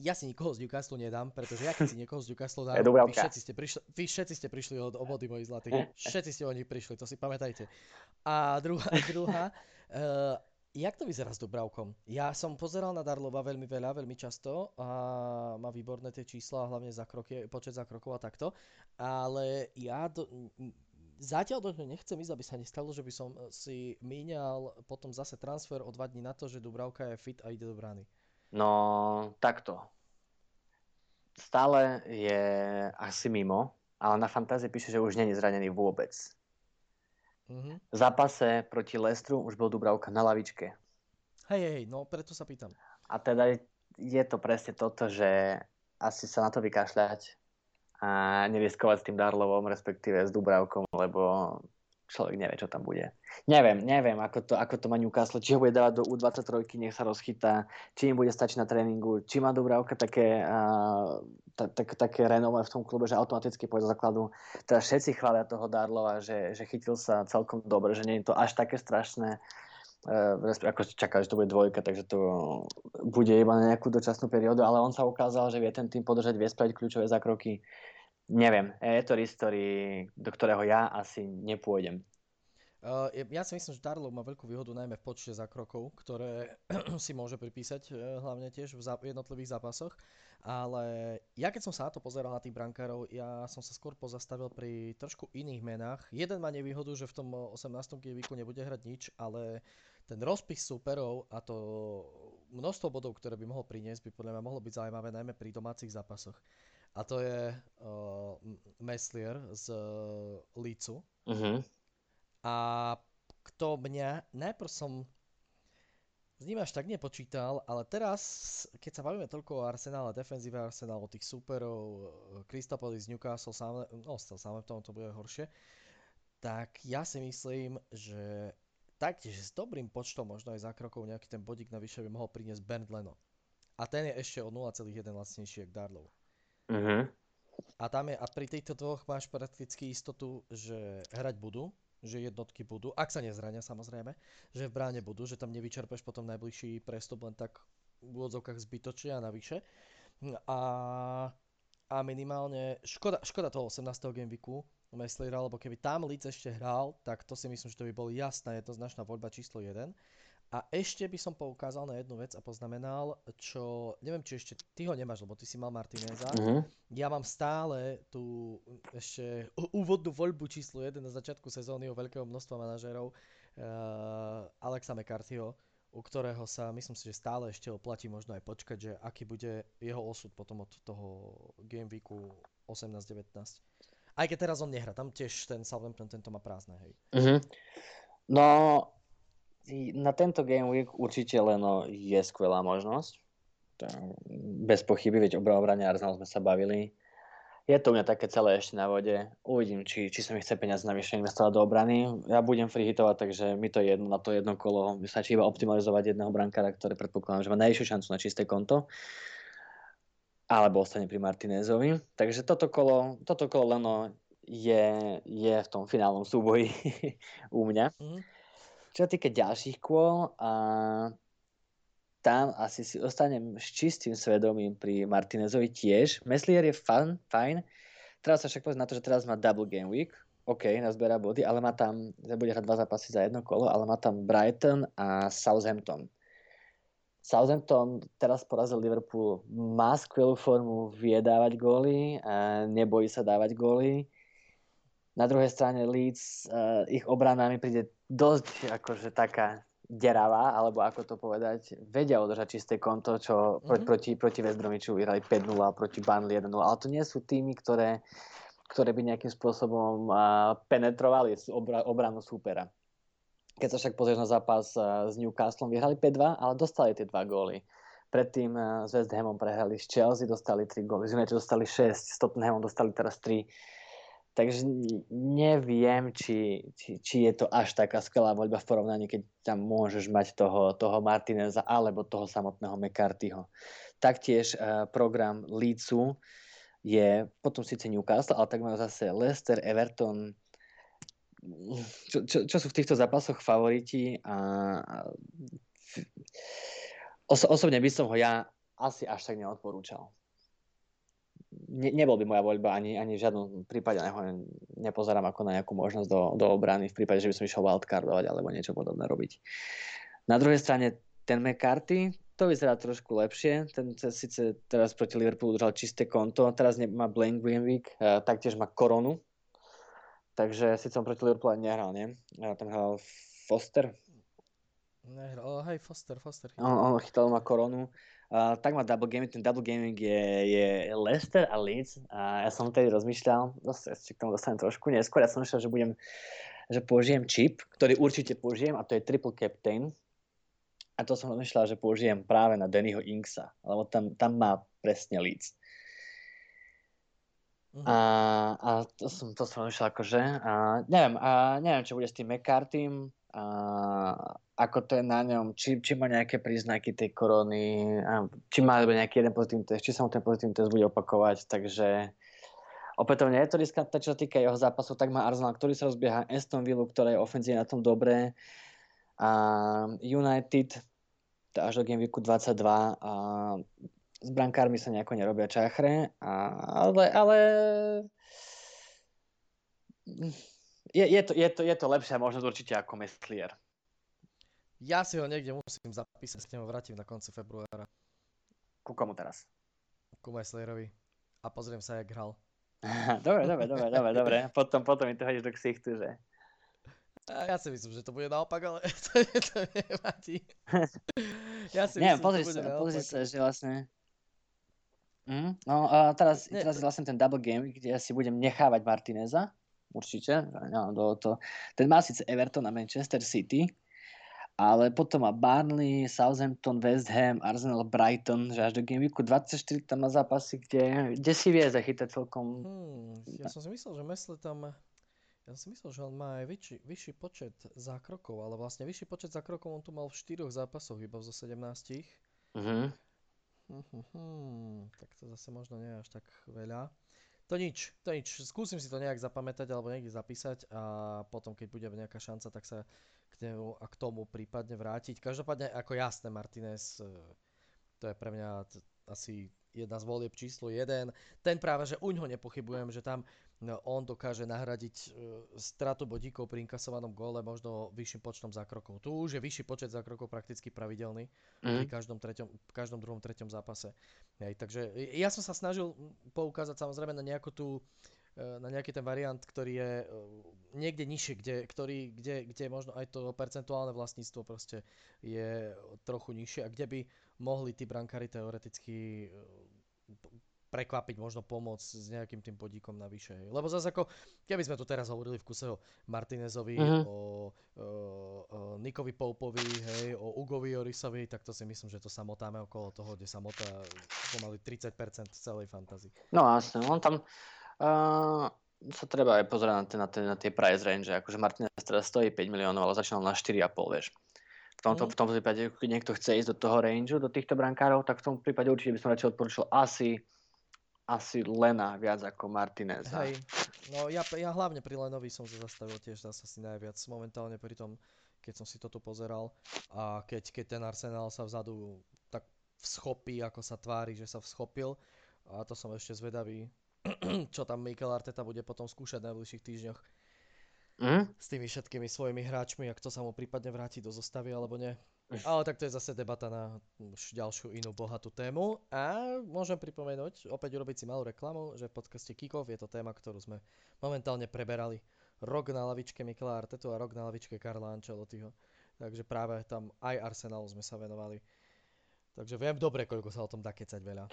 ja si nikoho z Newcastle nedám, pretože ja keď si niekoho z Newcastle dám, vy všetci, ste prišli, vy všetci ste prišli od obody moji zlatí. Všetci ste o nich prišli, to si pamätajte. A druhá, druhá uh, jak to vyzerá s Dubravkom? Ja som pozeral na Darlova veľmi veľa, veľmi často a má výborné tie čísla, hlavne za kroky, počet za krokov a takto, ale ja do, zatiaľ do ňoho nechcem ísť, aby sa nestalo, že by som si míňal potom zase transfer o dva dní na to, že Dubravka je fit a ide do brány. No, takto. Stále je asi mimo, ale na fantázie píše, že už není zranený vôbec. Mm-hmm. V zápase proti Lestru už bol Dubravka na lavičke. Hej, hej, no preto sa pýtam. A teda je to presne toto, že asi sa na to vykašľať a neriskovať s tým Darlovom, respektíve s Dubravkom, lebo človek nevie, čo tam bude. Neviem, neviem, ako to, ako to má Newcastle, či ho bude dávať do U23, nech sa rozchytá, či im bude stačiť na tréningu, či má Dubravka také, uh, ta, tak, také renové v tom klube, že automaticky pôjde do základu. Teda všetci chvália toho Darlova, že, že chytil sa celkom dobre, že nie je to až také strašné, uh, ako čaká, že to bude dvojka, takže to bude iba na nejakú dočasnú periódu, ale on sa ukázal, že vie ten tým podržať, vie spraviť kľúčové zákroky Neviem, je to risk, do ktorého ja asi nepôjdem. Uh, ja si myslím, že Darlow má veľkú výhodu najmä v počte zakrokov, ktoré si môže pripísať uh, hlavne tiež v zá- jednotlivých zápasoch. Ale ja keď som sa na to pozeral na tých brankárov, ja som sa skôr pozastavil pri trošku iných menách. Jeden má nevýhodu, že v tom 18. gameweeku nebude hrať nič, ale ten rozpis superov a to množstvo bodov, ktoré by mohol priniesť, by podľa mňa mohlo byť zaujímavé najmä pri domácich zápasoch a to je uh, Meslier z uh, Lícu. Uh-huh. A kto mňa, najprv som s ním až tak nepočítal, ale teraz, keď sa bavíme toľko o Arsenále, defenzíve Arsenal, o tých súperov, Kristopolis z Newcastle, sám, no sám v tom to bude horšie, tak ja si myslím, že taktiež s dobrým počtom, možno aj za krokov nejaký ten bodík navyše by mohol priniesť Bernd Leno. A ten je ešte o 0,1 lacnejší ako Darlow. Uh-huh. A, tam je, a pri týchto dvoch máš prakticky istotu, že hrať budú, že jednotky budú, ak sa nezrania samozrejme, že v bráne budú, že tam nevyčerpeš potom najbližší prestup len tak v úvodzovkách zbytočne a navyše. A, a minimálne, škoda, škoda toho 18. gameweeku Messlera, lebo keby tam Leeds ešte hral, tak to si myslím, že to by bol jasná jednoznačná voľba číslo 1. A ešte by som poukázal na jednu vec a poznamenal, čo, neviem, či ešte ty ho nemáš, lebo ty si mal Martineza. Uh-huh. Ja mám stále tú ešte úvodnú voľbu číslo 1 na začiatku sezóny o veľkého množstva manažérov uh, Alexa McCarthyho, u ktorého sa myslím si, že stále ešte oplatí možno aj počkať, že aký bude jeho osud potom od toho Game Weeku 18-19. Aj keď teraz on nehra, tam tiež ten Southampton tento má prázdne, hej. Uh-huh. No, na tento Game Week určite Leno je skvelá možnosť. Bez pochyby, veď o obrane Arsenal sme sa bavili. Je to u mňa také celé ešte na vode. Uvidím, či, či sa mi chce peniaze navyše investovať do obrany. Ja budem freehitovať, takže mi to je jedno na to jedno kolo. Mi stačí iba optimalizovať jedného brankára, ktoré predpokladám, že má najvyššiu šancu na čisté konto. Alebo ostane pri Martinezovi. Takže toto kolo, toto kolo Leno je, je v tom finálnom súboji u mňa. Mm-hmm. Čo sa týka ďalších kôl, a tam asi si ostanem s čistým svedomím pri Martinezovi tiež. Meslier je fan, fajn. Teraz sa však pozrieť na to, že teraz má double game week. OK, nazberá body, ale má tam, bude hrať dva zápasy za jedno kolo, ale má tam Brighton a Southampton. Southampton teraz porazil Liverpool, má skvelú formu, vie dávať góly, a nebojí sa dávať góly. Na druhej strane Leeds, uh, ich obrana mi príde dosť akože taká deravá, alebo ako to povedať, vedia udržať čisté konto, čo mm-hmm. proti, proti West Bromiču vyhrali 5-0, proti Burnley 1-0, ale to nie sú týmy, ktoré, ktoré by nejakým spôsobom uh, penetrovali obra, obranu súpera. Keď sa však pozrieš na zápas uh, s Newcastlom, vyhrali 5-2, ale dostali tie dva góly. Predtým uh, s West Hamom prehrali s Chelsea, dostali 3 góly, z United dostali 6, s Tottenhamom dostali teraz 3 Takže neviem, či, či, či je to až taká skvelá voľba v porovnaní, keď tam môžeš mať toho, toho Martineza alebo toho samotného McCarthyho. Taktiež uh, program Leedsu je potom síce Newcastle, ale tak majú zase Leicester, Everton, čo, čo, čo sú v týchto zápasoch favoriti? A, a oso, osobne by som ho ja asi až tak neodporúčal ne, nebol by moja voľba, ani, ani v žiadnom prípade ho nepozerám ako na nejakú možnosť do, do obrany v prípade, že by som išiel wildcardovať alebo niečo podobné robiť. Na druhej strane ten McCarthy, to vyzerá trošku lepšie. Ten síce teraz proti Liverpoolu udržal čisté konto, teraz má Blaine Greenwick, taktiež má koronu. Takže síce on proti Liverpoolu nehral, nie? Tam hral Foster. Nehral, hej, Foster, Foster. On, on chytal ma koronu. Uh, tak má double gaming, ten double gaming je, je Leicester a Leeds a ja som tedy rozmýšľal, zase ešte k tomu dostanem trošku neskôr, ja som myslel, že budem, že použijem čip, ktorý určite použijem a to je triple captain a to som rozmýšľal, že použijem práve na Dannyho Inksa, lebo tam, tam má presne Leeds. Uh-huh. A, a to som, to som rozmýšľal akože, a neviem, a neviem, čo bude s tým McCartym, a ako to je na ňom, či, či má nejaké príznaky tej korony, a či má nejaký jeden pozitívny test, či sa mu ten pozitívny test bude opakovať, takže opätovne je to riskantné, čo týka jeho zápasov, tak má Arsenal, ktorý sa rozbieha Aston Villa, ktorá je ofenzívne na tom dobré a United až do Game Weeku 22 a s brankármi sa nejako nerobia čachre, a, ale, ale je, je, to, je, to, je to lepšia možnosť určite ako Mestlier. Ja si ho niekde musím zapísať, s ním vrátim na konci februára. Ku komu teraz? Ku Messlierovi. A pozriem sa, jak hral. dobre, dobre, dobre, dobre, dobre. Potom, potom mi to hodíš do ksichtu, že? Ja si myslím, že to bude naopak, ale to, to nevadí. Ja si Nie, myslím, pozri sa, pozri sa, že vlastne... Mm, no a teraz, teraz je vlastne ten double game, kde ja si budem nechávať Martineza určite. No, to. Ten má síce Everton a Manchester City, ale potom má Barnley, Southampton, West Ham, Arsenal, Brighton, že až do Game Weeku 24 tam má zápasy, kde, kde si vie zachytať celkom... Hmm, ja som si myslel, že Mesle tam... Ja som myslel, že on má aj vyšší, vyšší počet zákrokov, ale vlastne vyšší počet zákrokov on tu mal v 4 zápasoch, iba zo 17. Mhm. Hmm, hmm, hmm, tak to zase možno nie je až tak veľa. To nič, to nič. Skúsim si to nejak zapamätať alebo niekde zapísať a potom, keď bude nejaká šanca, tak sa k nemu a k tomu prípadne vrátiť. Každopádne, ako jasné, Martinez, e, to je pre mňa asi jedna z volieb číslo 1. Ten práve, že uňho nepochybujem, že tam no, on dokáže nahradiť uh, stratu bodíkov pri inkasovanom góle možno vyšším počtom zákrokov. Tu už je vyšší počet zákrokov prakticky pravidelný mm. pri každom, treťom, každom druhom, treťom zápase. Hej, takže ja som sa snažil poukázať samozrejme na nejakú tú e, na nejaký ten variant, ktorý je e, niekde nižšie, kde, ktorý, kde, kde možno aj to percentuálne vlastníctvo proste je trochu nižšie a kde by mohli tí brankári teoreticky prekvapiť, možno pomôcť s nejakým tým podíkom navyše. Lebo zase ako, keby sme tu teraz hovorili v kuse o Martinezovi, uh-huh. o, o, o Nikovi Poupovi, hej, o Ugovi Jorisovi, tak to si myslím, že to sa motáme okolo toho, kde sa motá pomaly 30% celej fantasy. No jasne, on tam uh, sa treba aj pozerať na, tie, na, tie, na tie price range, akože Martinez teraz stojí 5 miliónov, ale začínal na 4,5, vieš. V tomto, mm. v tomto prípade, keď niekto chce ísť do toho range, do týchto brankárov, tak v tom prípade určite by som radšej odporúčal asi asi Lena viac ako Martinez. Hej, no ja, ja hlavne pri Lenovi som sa zastavil tiež zase asi najviac momentálne pri tom, keď som si to tu pozeral a keď, keď ten Arsenal sa vzadu tak vschopí, ako sa tvári, že sa vschopil a to som ešte zvedavý, čo tam Mikel Arteta bude potom skúšať v najbližších týždňoch mm? s tými všetkými svojimi hráčmi, ak to sa mu prípadne vráti do zostavy alebo nie. Ale tak to je zase debata na už ďalšiu inú bohatú tému. A môžem pripomenúť, opäť urobiť si malú reklamu, že v podcaste Kikov je to téma, ktorú sme momentálne preberali. Rok na lavičke Mikela Artetu a rok na lavičke Karla Ancelottiho. takže práve tam aj Arsenalu sme sa venovali. Takže viem dobre, koľko sa o tom dá kecať veľa.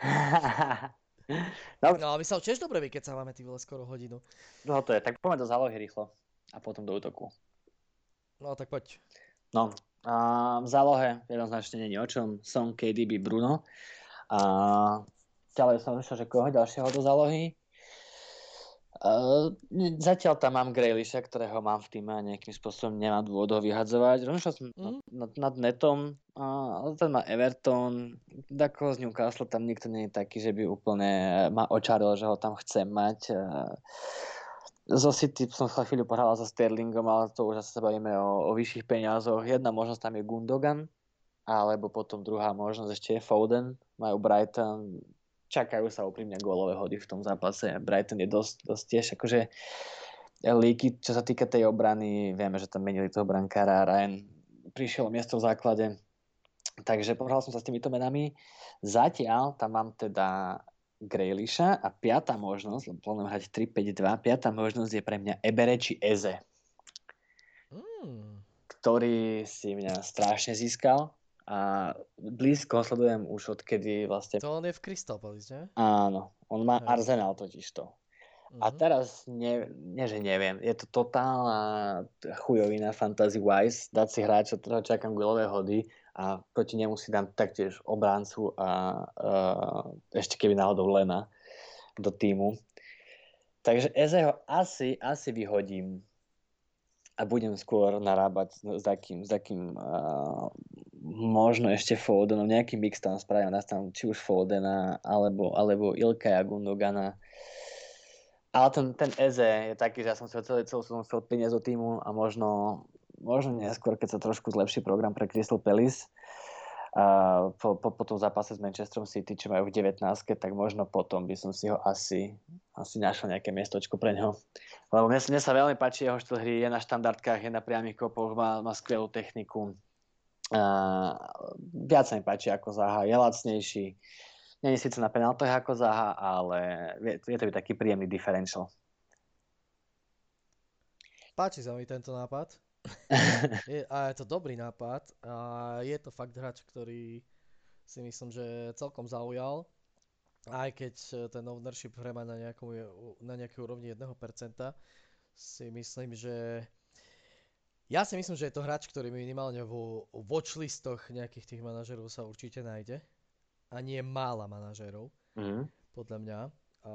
Dobre. No ale my sa tiež dobre vykecávame, ty vole, skoro hodinu. No to je, tak poďme do zálohy rýchlo a potom do útoku. No tak poď. No, a v zálohe jednoznačne není o čom. Som KDB Bruno. A ďalej som myslel, že koho ďalšieho do zálohy. Uh, zatiaľ tam mám Graylisha, ktorého mám v týme a nejakým spôsobom nemám dôvod ho vyhadzovať. Rozmýšľal som mm. nad, nad, netom, uh, ale ten má Everton, ako z Newcastle tam nikto nie je taký, že by úplne ma očaril, že ho tam chcem mať. Uh, zo City som sa chvíľu pohral so Sterlingom, ale to už sa bavíme o, o vyšších peniazoch. Jedna možnosť tam je Gundogan, alebo potom druhá možnosť ešte je Foden. Majú Brighton, čakajú sa úprimne gólové hody v tom zápase. Brighton je dosť, dosť tiež akože líky, čo sa týka tej obrany, vieme, že tam menili toho brankára, Ryan prišiel miesto v základe, takže pohral som sa s týmito menami. Zatiaľ tam mám teda Graylisha a piata možnosť, lebo plánujem hrať 3-5-2, piata možnosť je pre mňa Ebere či Eze, mm. ktorý si mňa strašne získal a blízko sledujem už odkedy vlastne... To on je v Crystal Palace? Áno, on má Hej. Arsenal totižto. Mm-hmm. A mhm. teraz, ne, nie že neviem, je to totálna chujovina fantasy wise, dať si hráča, ktorého čakám gólové hody a proti nemu si dám taktiež obráncu a uh, ešte keby náhodou Lena do týmu. Takže Ezeho asi, asi vyhodím a budem skôr narábať s takým, s takým uh, možno ešte Fodenom, nejaký mix tam spravím, nás tam či už Fodena, alebo, alebo Ilkaja Gundogana. Ale ten, ten Eze je taký, že ja som si ho celý, celú som chcel priniesť do týmu a možno, možno neskôr, keď sa trošku zlepší program pre Crystal Palace, a po, po, po tom zápase s Manchesterom City, čo majú v 19 tak možno potom by som si ho asi, asi našiel nejaké miestočko pre neho. Lebo mne, mne sa veľmi páči jeho štýl hry, je na štandardkách, je na priamých kopoch, má, má skvelú techniku. A, viac sa mi páči ako Zaha, je lacnejší. Není síce na penaltoch ako Zaha, ale je, je to byť taký príjemný differential. Páči sa mi tento nápad je, a je to dobrý nápad a je to fakt hráč, ktorý si myslím, že celkom zaujal. Aj keď ten ownership hre má na, nejakom, na nejakej úrovni 1%, si myslím, že ja si myslím, že je to hráč, ktorý minimálne vo watchlistoch nejakých tých manažerov sa určite nájde. A nie mála manažerov, mm. podľa mňa. A,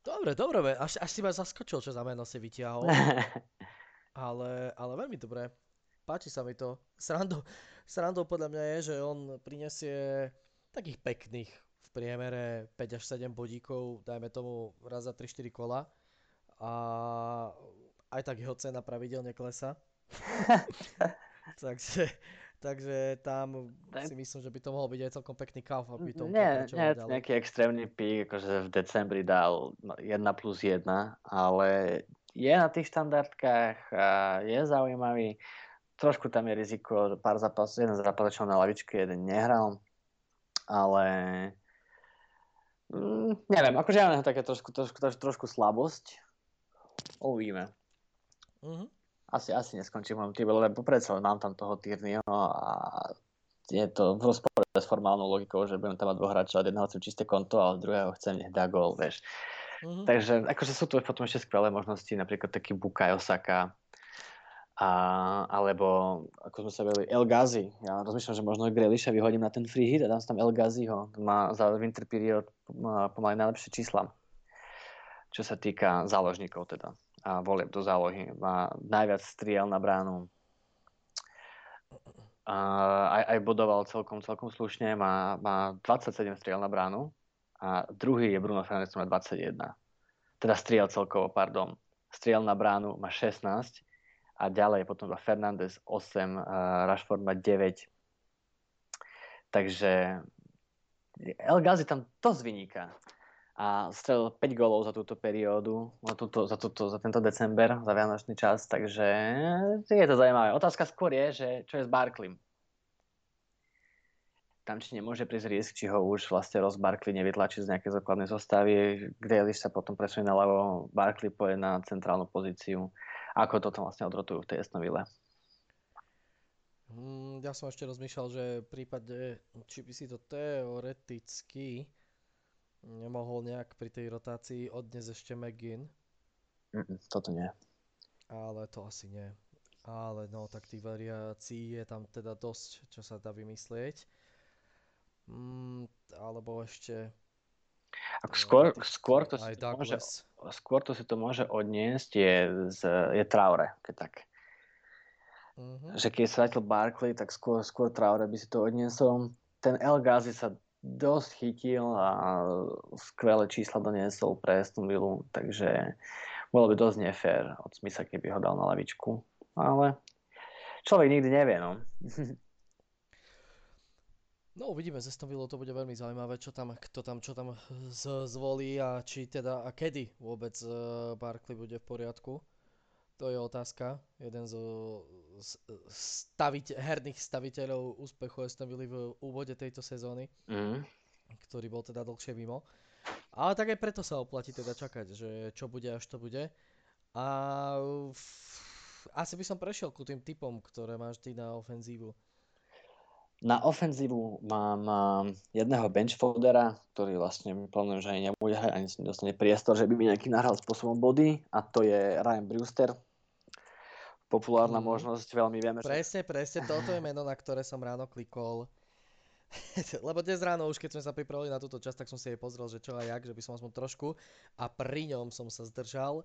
dobre, dobre, až, až si ma zaskočil, čo za meno si vytiahol. ale, ale veľmi dobré. Páči sa mi to. Srandou, srandou podľa mňa je, že on prinesie takých pekných v priemere 5 až 7 bodíkov, dajme tomu raz za 3-4 kola. A aj tak jeho cena pravidelne klesa. takže, takže tam si myslím, že by to mohol byť aj celkom pekný kauf, aby to Nie, nie je nejaký extrémny pík, akože v decembri dal 1 plus 1, ale je na tých štandardkách, a je zaujímavý. Trošku tam je riziko, pár zápasov, jeden zápas začal na lavičke, jeden nehral, ale mm, neviem, akože ja mám také trošku, trošku, trošku, trošku slabosť. Uvidíme. Mm-hmm. Asi, asi neskončím v týme, lebo predsa mám tam toho Tyrnyho a je to v rozpore s formálnou logikou, že budem tam mať dvoch hráčov, jedného chcem čisté konto, ale druhého chcem nech dá gol, vieš. Mm-hmm. Takže akože sú tu potom ešte skvelé možnosti, napríklad taký Bukayo Saka, a, alebo ako sme sa vedeli, El Ghazi. Ja rozmýšľam, že možno Grealisha vyhodím na ten free hit a dám tam El Ghaziho. Má za winter period pomaly najlepšie čísla. Čo sa týka záložníkov teda a volieb do zálohy. Má najviac striel na bránu. A aj, aj bodoval celkom, celkom slušne. Má, má 27 striel na bránu a druhý je Bruno Fernandes, má 21. Teda striel celkovo, pardon. Striel na bránu má 16 a ďalej potom má Fernández 8, uh, Rashford má 9. Takže El Ghazi tam dosť vyniká. A strelil 5 golov za túto periódu, za, túto, za, túto, za tento december, za vianočný čas, takže je to zaujímavé. Otázka skôr je, že čo je s Barklim tam či nemôže prísť risk, či ho už vlastne Ross Barkley nevytlačí z nejakej základnej zostavy. Grealish sa potom presunie na ľavo, Barkley poje na centrálnu pozíciu. Ako to tam vlastne odrotujú v tej Esnovile? Mm, ja som ešte rozmýšľal, že v prípade, či by si to teoreticky nemohol nejak pri tej rotácii odniesť ešte McGinn, Mm, toto nie. ale to asi nie. Ale no, tak tých variácií je tam teda dosť, čo sa dá vymyslieť. Mm, alebo ešte Ako skôr, teoreticky skôr, to si to môže, skôr to si to môže odniesť je, z, je Traore, keď tak. Mhm. Že keď sa vrátil Barkley, tak skôr, skôr Traore by si to odniesol. Ten El Ghazi sa dosť chytil a skvelé čísla doniesol pre Aston Villa, takže bolo by dosť nefér od Smitha, keby ho dal na lavičku. Ale človek nikdy nevie, no. No uvidíme, ze Aston Villou to bude veľmi zaujímavé, čo tam, kto tam, čo tam z, zvolí a či teda, a kedy vôbec uh, Barkley bude v poriadku. To je otázka. Jeden zo z, stavite, herných staviteľov úspechu Aston Villa v úvode tejto sezóny, Mm. ktorý bol teda dlhšie mimo. Ale tak aj preto sa oplatí teda čakať, že čo bude až to bude. A f- asi by som prešiel ku tým typom, ktoré máš ty na ofenzívu. Na ofenzívu mám jedného benchfoldera, ktorý vlastne plánujem, že ani nebude hrať, ani nedostane priestor, že by mi nejaký nahral spôsobom body a to je Ryan Brewster. Populárna Mhm. možnosť, veľmi vieme, že... Presne, presne, toto je meno, na ktoré som ráno klikol. Lebo dnes ráno už keď sme sa pripravili na túto časť, tak som si aj pozrel, že čo a jak, že by som aspoň trošku a pri ňom som sa zdržal.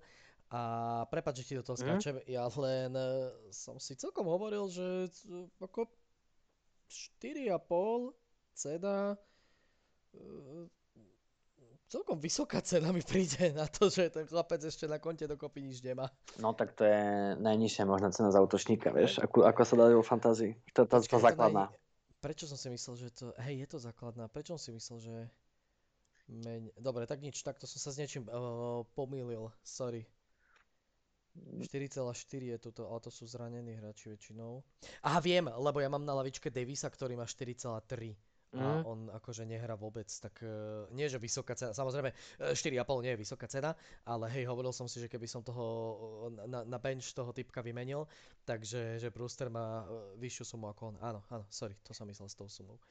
A prepáč, že ti do toho Mhm. skáčem, ja len e, som si celkom hovoril, že e, ako 4,5 cena e, celkom vysoká cena mi príde na to, že ten chlapec ešte na konte dokopy nič nemá. No tak to je najnižšia možná cena za útočníka, vieš, ako, ako sa dajú vo fantázii. To Počkaj, to základná. naj- Prečo som si myslel, že to... Hej, je to základná. Prečo som si myslel, že... Meň... Dobre, tak nič, takto som sa s niečím uh, pomýlil. Sorry. 4,4 je tuto, ale to sú zranení hráči väčšinou. Aha, viem, lebo ja mám na lavičke Davisa, ktorý má 4,3. A Mm. on akože nehrá vôbec, tak uh, nie, že vysoká cena, samozrejme eh, 4,5 nie je vysoká cena, ale hej, hovoril som si, že keby som toho eh, na, na bench toho typka vymenil, takže že Brewster má vyššiu sumu ako on. Áno, áno, sorry, to som myslel s tou sumou.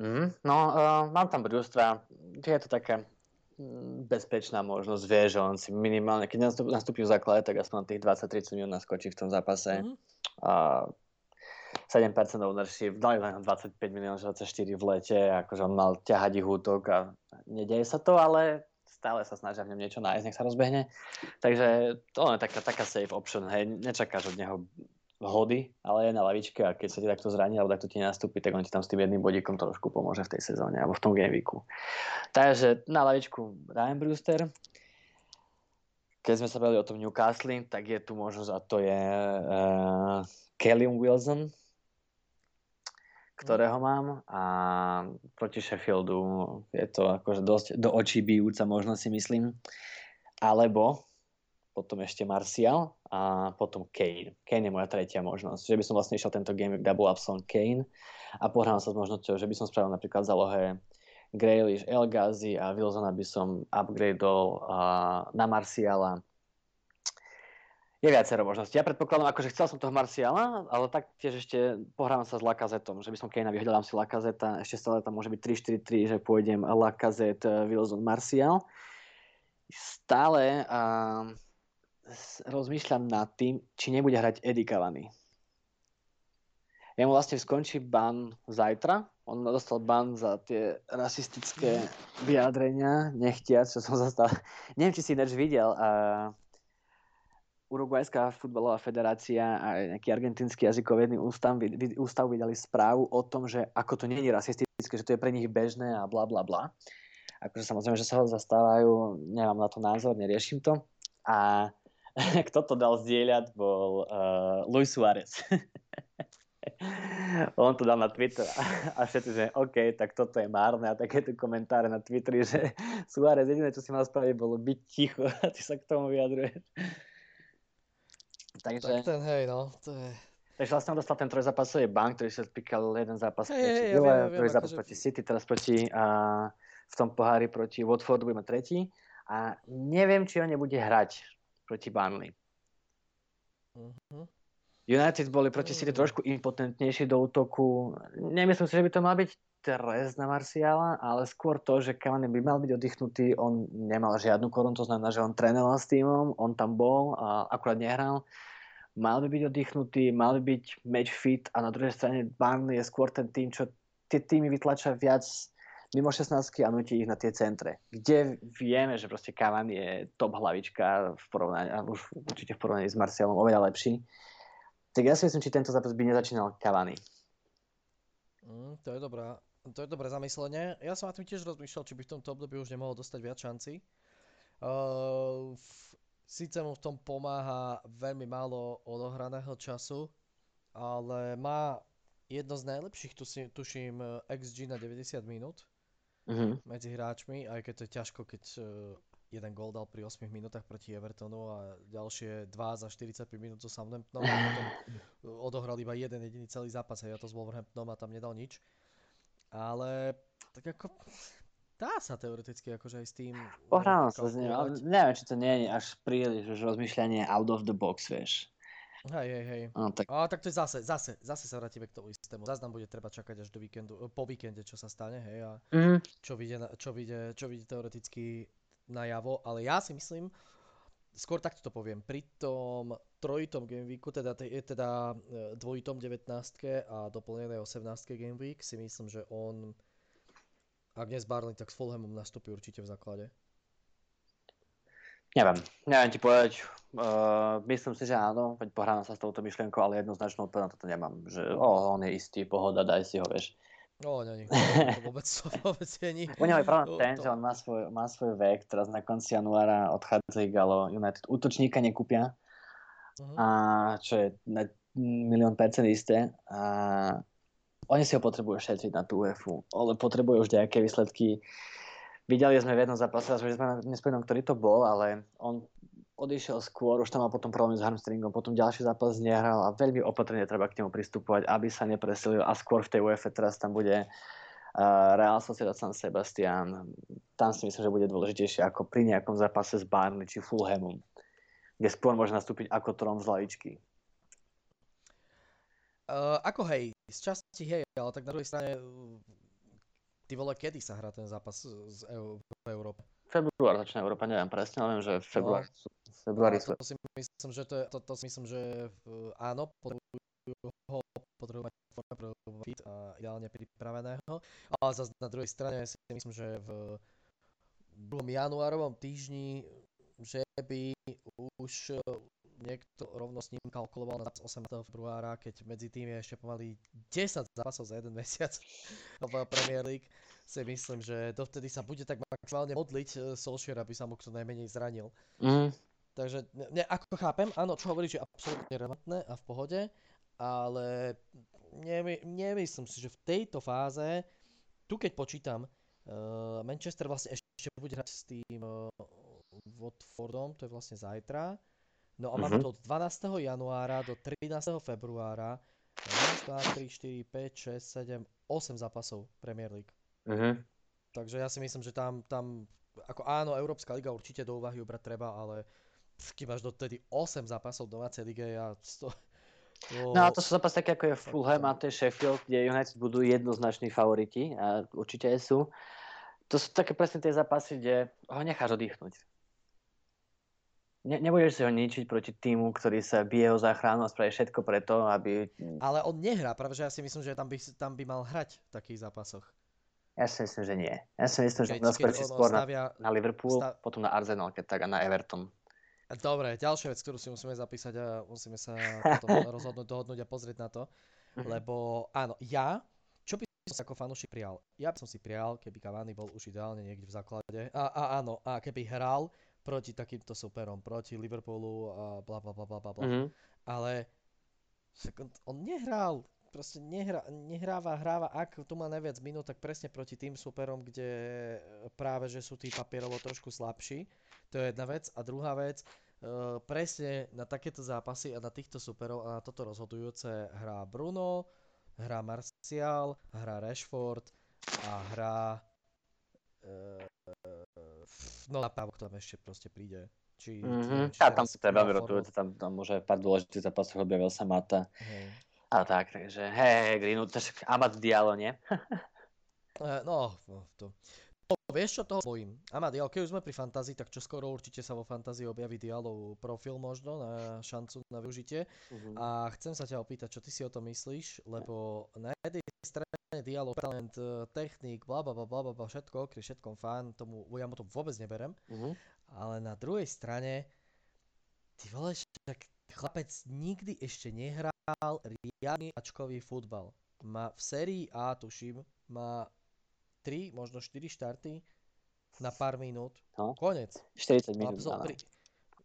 Mm, no, uh, mám tam Brewstra, je to taká mm, bezpečná možnosť, vie, že on si minimálne, keď nastup, nastúpi v základe, tak aspoň tých 20-30 minút naskočí v tom zápase. Mhm. A 7% ownership, dali len 25 miliónov, 24 v lete, akože on mal ťahať ich útok a nedeje sa to, ale stále sa snažia v ňom niečo nájsť, nech sa rozbehne. Takže to je taká, taká safe option, hej, nečakáš od neho hody, ale je na lavičke a keď sa ti takto zraní alebo takto ti nastúpi, tak on ti tam s tým jedným bodíkom trošku pomôže v tej sezóne alebo v tom gameweeku. Takže na lavičku Ryan Brewster. Keď sme sa bavili o tom Newcastle, tak je tu možnosť a to je uh, Kelly Wilson, ktorého mám a proti Sheffieldu je to akože dosť do očí bijúca možno si myslím. Alebo potom ešte Martial a potom Kane. Kane je moja tretia možnosť. Že by som vlastne išiel tento game double up som Kane a pohrám sa s možnosťou, že by som spravil napríklad v zálohe Grealish, El Ghazi a Wilsona by som upgradeol uh, na Marciala je viacero možností. Ja predpokladám, akože chcel som toho Marciala, ale tak tiež ešte pohrávam sa s Lakazetom, že by som Kejna vyhľadám si Lakazeta, ešte stále tam môže byť 3-4-3, že pôjdem Lakazet, Wilson, Marcial. Stále uh, rozmýšľam nad tým, či nebude hrať Eddie Cavani. Ja mu vlastne skončí ban zajtra. On dostal ban za tie rasistické vyjadrenia, nechtiac, čo som zastal. Neviem, či si ináč videl. Uh, Uruguajská futbalová federácia a nejaký argentínsky jazykovedný ústav, ústav vydali správu o tom, že ako to nie je rasistické, že to je pre nich bežné a bla bla bla. Akože samozrejme, že sa ho zastávajú, nemám na to názor, neriešim to. A kto to dal zdieľať, bol uh, Luis Suárez. On to dal na Twitter a všetci, že OK, tak toto je márne a takéto komentáre na Twitteri, že Suárez jediné, čo si mal spraviť, bolo byť ticho a ty sa k tomu vyjadruješ. Takže... Tak ten, hej, no, to je... Takže vlastne on dostal ten trojzápasový bank, ktorý sa týkal jeden zápas Hej, proti hej, ja druhý zápas akože- proti City, teraz proti a, v tom pohári proti Watfordu budeme tretí. A neviem, či on nebude hrať proti Burnley. Mhm. United boli proti City Mm. trošku impotentnejší do útoku. Nemyslím si, že by to mal byť trest na Marciala, ale skôr to, že Cavani by mal byť oddychnutý, on nemal žiadnu korunu, to znamená, že on trénoval s týmom, on tam bol a akurát nehral. Mal by byť oddychnutý, mal by byť match fit a na druhej strane Burnley je skôr ten tým, čo tie týmy vytlača viac mimo 16 a nutí ich na tie centre. Kde vieme, že proste Cavani je top hlavička v porovnaní, už určite v porovnaní s Marcialom oveľa lepší. Tak ja si myslím, či tento zápas by nezačínal Cavani. Mm, to je dobrá, to je dobré zamyslenie. Ja som na tým tiež rozmýšľal, či by v tomto období už nemohol dostať viac šanci. Uh, síce mu v tom pomáha veľmi málo odohraného času, ale má jedno z najlepších, tuším, eh, XG na 90 minút Mhm. medzi hráčmi, aj keď to je ťažko, keď eh, jeden gól dal pri 8 minútach proti Evertonu a ďalšie 2 za 45 minút so Southamptonom a potom odohral iba jeden jediný celý zápas a ja to s Wolverhamptonom a tam nedal nič. Ale tak ako dá sa teoreticky akože aj s tým Pohrám nejak sa s ním, ale neviem, či to nie je až príliš už rozmýšľanie out of the box, vieš. Hej, hej, hej. No, tak A tak to je zase, zase, zase sa vrátime k tomu istému. Zase nám bude treba čakať až do víkendu, po víkende, čo sa stane, hej, a mm, čo vyjde, čo vyjde, čo vyjde teoreticky najavo, ale ja si myslím, skôr takto to poviem, pri tom trojitom Game Weeku, teda, te, teda e, dvojitom 19 a doplnenej 18 Game Week, si myslím, že on, ak nie z Barley, tak s Fulhamom nastúpi určite v základe. Neviem, neviem ti povedať. Uh, myslím si, že áno, veď pohrám sa s touto myšlienkou, ale jednoznačnú odpoveď na toto nemám. Že oh, on je istý, pohoda, daj si ho, vieš. No, není, to vôbec, to vôbec není. U neho je problém ten, že on má svoj, má svoj vek, teraz na konci januára odchádza Galo United. Útočníka nekúpia, Mhm. a čo je na milión percent isté. A oni si ho potrebujú šetriť na tú UEFu, ale potrebujú už nejaké výsledky. Videli sme v jednom zápase, že sme nespomínam, ktorý to bol, ale on odišiel skôr, už tam mal potom problém s hamstringom, potom ďalší zápas nehral a veľmi opatrne treba k nemu pristupovať, aby sa nepresilil a skôr v tej UEFA teraz tam bude uh, Real Sociedad San Sebastian. Tam si myslím, že bude dôležitejšie ako pri nejakom zápase s Barney či Fulhamom, kde skôr môže nastúpiť ako trom z lavičky. Uh, ako hej, z časti hej, ale tak na druhej strane, ty vole, kedy sa hrá ten zápas z EU, v Európe? Február začína Európa, neviem presne, ale viem, že v februári sú, v februári sú. to si myslím, že to, je, to, to si myslím, že áno, potrebujú ho, potrebujú mať fit a ideálne pripraveného. Ale zase na druhej strane si myslím, že v druhom januárovom týždni, že by už niekto rovno s ním kalkuloval na 18. februára, keď medzi tým je ešte pomaly 10 zápasov za jeden mesiac v Premier League, si myslím, že dovtedy sa bude tak maximálne modliť uh, Solskjaer, aby sa mu kto najmenej zranil. Mm, Takže ne, ne, ako chápem, áno, čo hovoríš, je absolútne relevantné a v pohode, ale nemy, nemyslím si, že v tejto fáze, tu keď počítam, uh, Manchester vlastne ešte bude hrať s tým uh, Watfordom, to je vlastne zajtra, no a máme Mhm. to od 12. januára do 13. februára, 1, 2, 3, 4, 5, 6, 7, 8 zápasov Premier League. mhm. Takže ja si myslím, že tam, tam ako áno, Európska liga určite do úvahy ubrať treba, ale kým máš dotedy 8 zápasov domácej lige, ja to. No a to sú zápasy také ako je Fulham a to je Sheffield, kde United budú jednoznační favoriti a určite aj sú. To sú také presne tie zápasy, kde ho necháš oddychnúť. Ne, nebudeš si ho ničiť proti týmu, ktorý sa bije o záchranu a spraví všetko preto, aby... Ale on nehrá, práve že ja si myslím, že tam by, tam by mal hrať v takých zápasoch. Ja si myslím, že nie. Ja si myslím, že Keď, keď skôr na, stavia... na Liverpool, stav- potom na Arsenal, keď tak a na Everton. Dobre, ďalšia vec, ktorú si musíme zapísať a musíme sa potom rozhodnúť, dohodnúť a pozrieť na to. Mhm. Lebo áno, ja, čo by som si ako fanúšik prijal? Ja by som si prijal, keby Cavani bol už ideálne niekde v základe. A, a áno, a keby hral proti takýmto superom, proti Liverpoolu a bla bla bla bla bla. Mhm. Ale však on, on nehral, proste nehrá, nehráva, hráva, ak tu má najviac minút, tak presne proti tým superom, kde práve, že sú tí papierovo trošku slabší. To je jedna vec. A druhá vec, uh, presne na takéto zápasy a na týchto superov a na toto rozhodujúce hrá Bruno, hrá Martial, hrá Rashford a hrá uh, no napravo, kto tam ešte proste príde. Či, Mm-hmm. či A tam to je veľmi rotujúce, tam, tam môže pár dôležitých zápasov objavil sa Mata. Hej. A tak, takže hej, však Amat Diallo, nie? Eh, No, no, to... No, vieš čo, toho bojím. Amadial, keď už sme pri fantázii, tak čo skoro určite sa vo fantázii objaví Dialov profil možno na šancu na využitie. Mhm. A chcem sa ťa opýtať, čo ty si o tom myslíš, lebo na jednej strane dialog, talent, eh, technik, bla bla bla bla všetko, ok, všetkom fán, tomu, ja mu to vôbec neberem, Mhm. ale na druhej strane, ty vole, však chlapec nikdy ešte nehral riadny ačkový futbal. Má v sérii A, tuším, má 3, možno 4 štarty na pár minút. No. Konec. 40 minút, Absol- pri,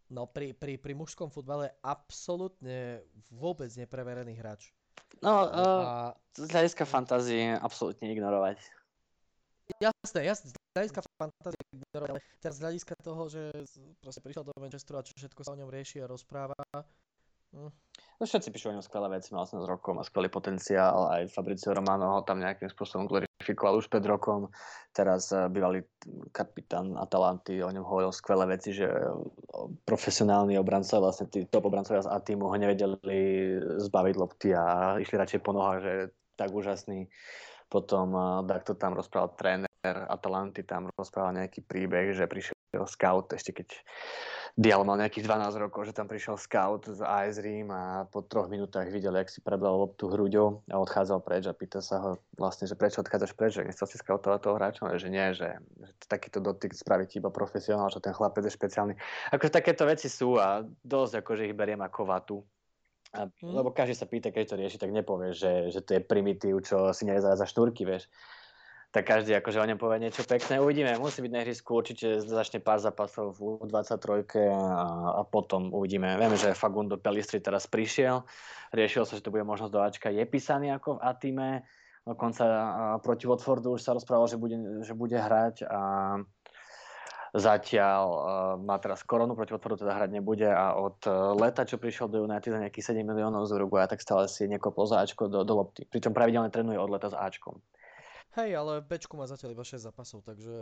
no pri, pri, pri mužskom futbale absolútne vôbec nepreverený hráč. No, uh, A z hľadiska fantázie absolútne ignorovať. jasné, jasné, z hľadiska fantázie ignorovať, ale teraz z hľadiska toho, že proste prišiel do Manchesteru a čo všetko sa o ňom rieši a rozpráva, No všetci píšu o ňom skvelé veci, mal 18 rokov, má skvelý potenciál, aj Fabricio Romano ho tam nejakým spôsobom glorifikoval už pred rokom. Teraz eh, bývalý kapitán Atalanty o ňom hovoril skvelé veci, že eh, profesionálni obrancovia, vlastne tí top obrancovia z A týmu ho nevedeli zbaviť lopty a išli radšej po nohách, že tak úžasný. Potom takto tam rozprával tréner Atalanty, tam rozprával nejaký príbeh, že prišiel scout ešte keď Dial mal nejakých 12 rokov, že tam prišiel scout z AS Rím a po troch minútach videl, jak si prebral loptu hruďou a odchádzal preč a pýta sa ho vlastne, že prečo odchádzaš preč, že nechcel si scoutovať toho hráča, že nie, že, že takýto dotyk spraví ti iba profesionál, že ten chlapec je špeciálny. Akože takéto veci sú a dosť akože ich beriem ako vatu. A, Mhm. Lebo každý sa pýta, keď to rieši, tak nepovie, že, že to je primitív, čo si nevie za štúrky, vieš tak každý akože o ňom povie niečo pekné. Uvidíme, musí byť na ihrisku, určite začne pár zápasov v U23 a, a potom uvidíme. Vieme, že Fagundo Pelistri teraz prišiel, riešil sa, že to bude možnosť do Ačka, je písaný ako v Atime, dokonca proti Watfordu už sa rozprával, že bude, že bude hrať a zatiaľ uh, má teraz koronu, proti Watfordu teda hrať nebude a od uh, leta, čo prišiel do United za nejakých 7 miliónov z Uruguaya, tak stále si nekopol za Ačko do, do lopty. Pričom pravidelne trénuje od leta s Ačkom. Hej, ale Bčku má zatiaľ iba 6 zápasov, takže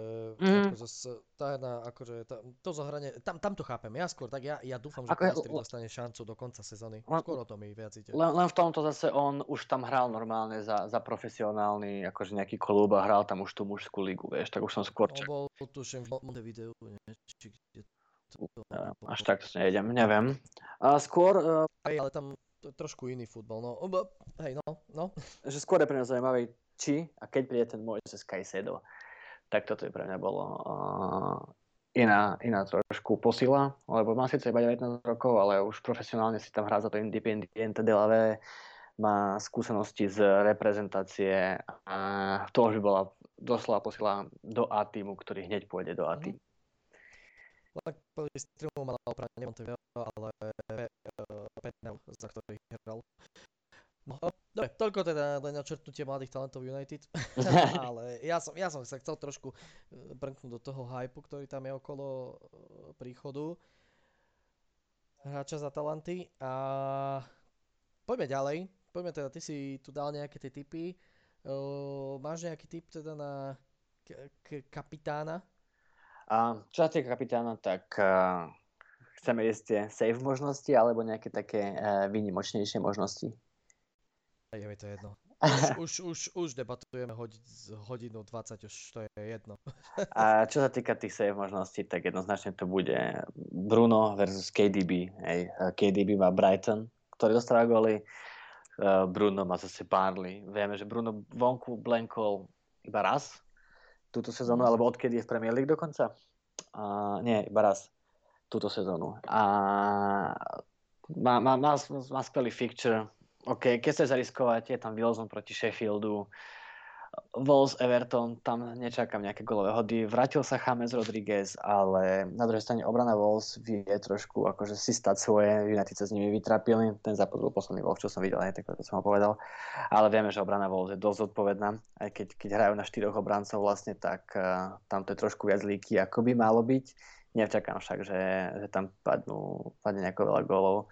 Mhm. ako zase, tá jedna, akože tá, to zahranie, tam, tam to chápem, ja skôr, tak ja, ja dúfam, že Ako le- dostane šancu do konca sezóny. Len- Skôr o to mi viac ide. Len, len v tomto zase on už tam hral normálne za, za profesionálny, akože nejaký klub a hral tam už tú mužskú ligu, vieš, tak už som skôr On čak, bol, tuším, v Montevideu, nie, či kde to, až tak to nejdem, neviem. A skôr, uh, Hej, ale tam trošku iný futbal, no, hej, no, no. že skôr je pre mňa zaujímavý, či a keď príde ten môj cez Kajsedo, tak toto je pre mňa bolo uh, iná, iná trošku posila, lebo má síce iba 19 rokov, ale už profesionálne si tam hrá za to Independiente de la Ve, má skúsenosti z reprezentácie a to už by bola doslova posila do A týmu, ktorý hneď pôjde do A Mhm. týmu. Pelistri mu mal oprávne Montevideo, ale uh, Penau, za ktorý hral. No, dobre, toľko teda len načrtnutie mladých talentov United, ale ja som, ja som sa chcel trošku eh, brnknúť do toho hypu, ktorý tam je okolo eh, príchodu hráča za talenty a poďme ďalej, poďme teda, ty si tu dal nejaké tie tipy, Uh, máš nejaký tip teda na k- k- kapitána? A čo sa týka kapitána, tak uh, chceme ísť tie save možnosti alebo nejaké také uh, výnimočnejšie možnosti. Je mi to jedno. Už, už, už, už debatujeme hodi- z hodinu 20, už to je jedno. A čo sa týka tých save možností, tak jednoznačne to bude Bruno versus KDB. Hej. KDB má Brighton, ktorý dostáva góly. Uh, Bruno má zase Barley. Vieme, že Bruno vonku blenkol iba raz túto sezónu, alebo odkedy je v Premier League dokonca? Uh, nie, iba raz túto sezónu. A má, má, má, má skvelý fixture. OK, keď chceš zariskovať, je tam Wilson proti Sheffieldu. Wolves Everton, tam nečakám nejaké golové hody. Vrátil sa James Rodriguez, ale na druhej strane obrana Wolves vie trošku akože si stať svoje. United sa s nimi vytrapili. Ten zápas bol posledný Wolves, čo som videl, aj tak to som ho povedal. Ale vieme, že obrana Wolves je dosť zodpovedná. Aj keď, keď hrajú na štyroch obrancov vlastne, tak uh, tam to je trošku viac líky, ako by malo byť. Nečakám však, že, že tam padnú, padne nejako veľa golov.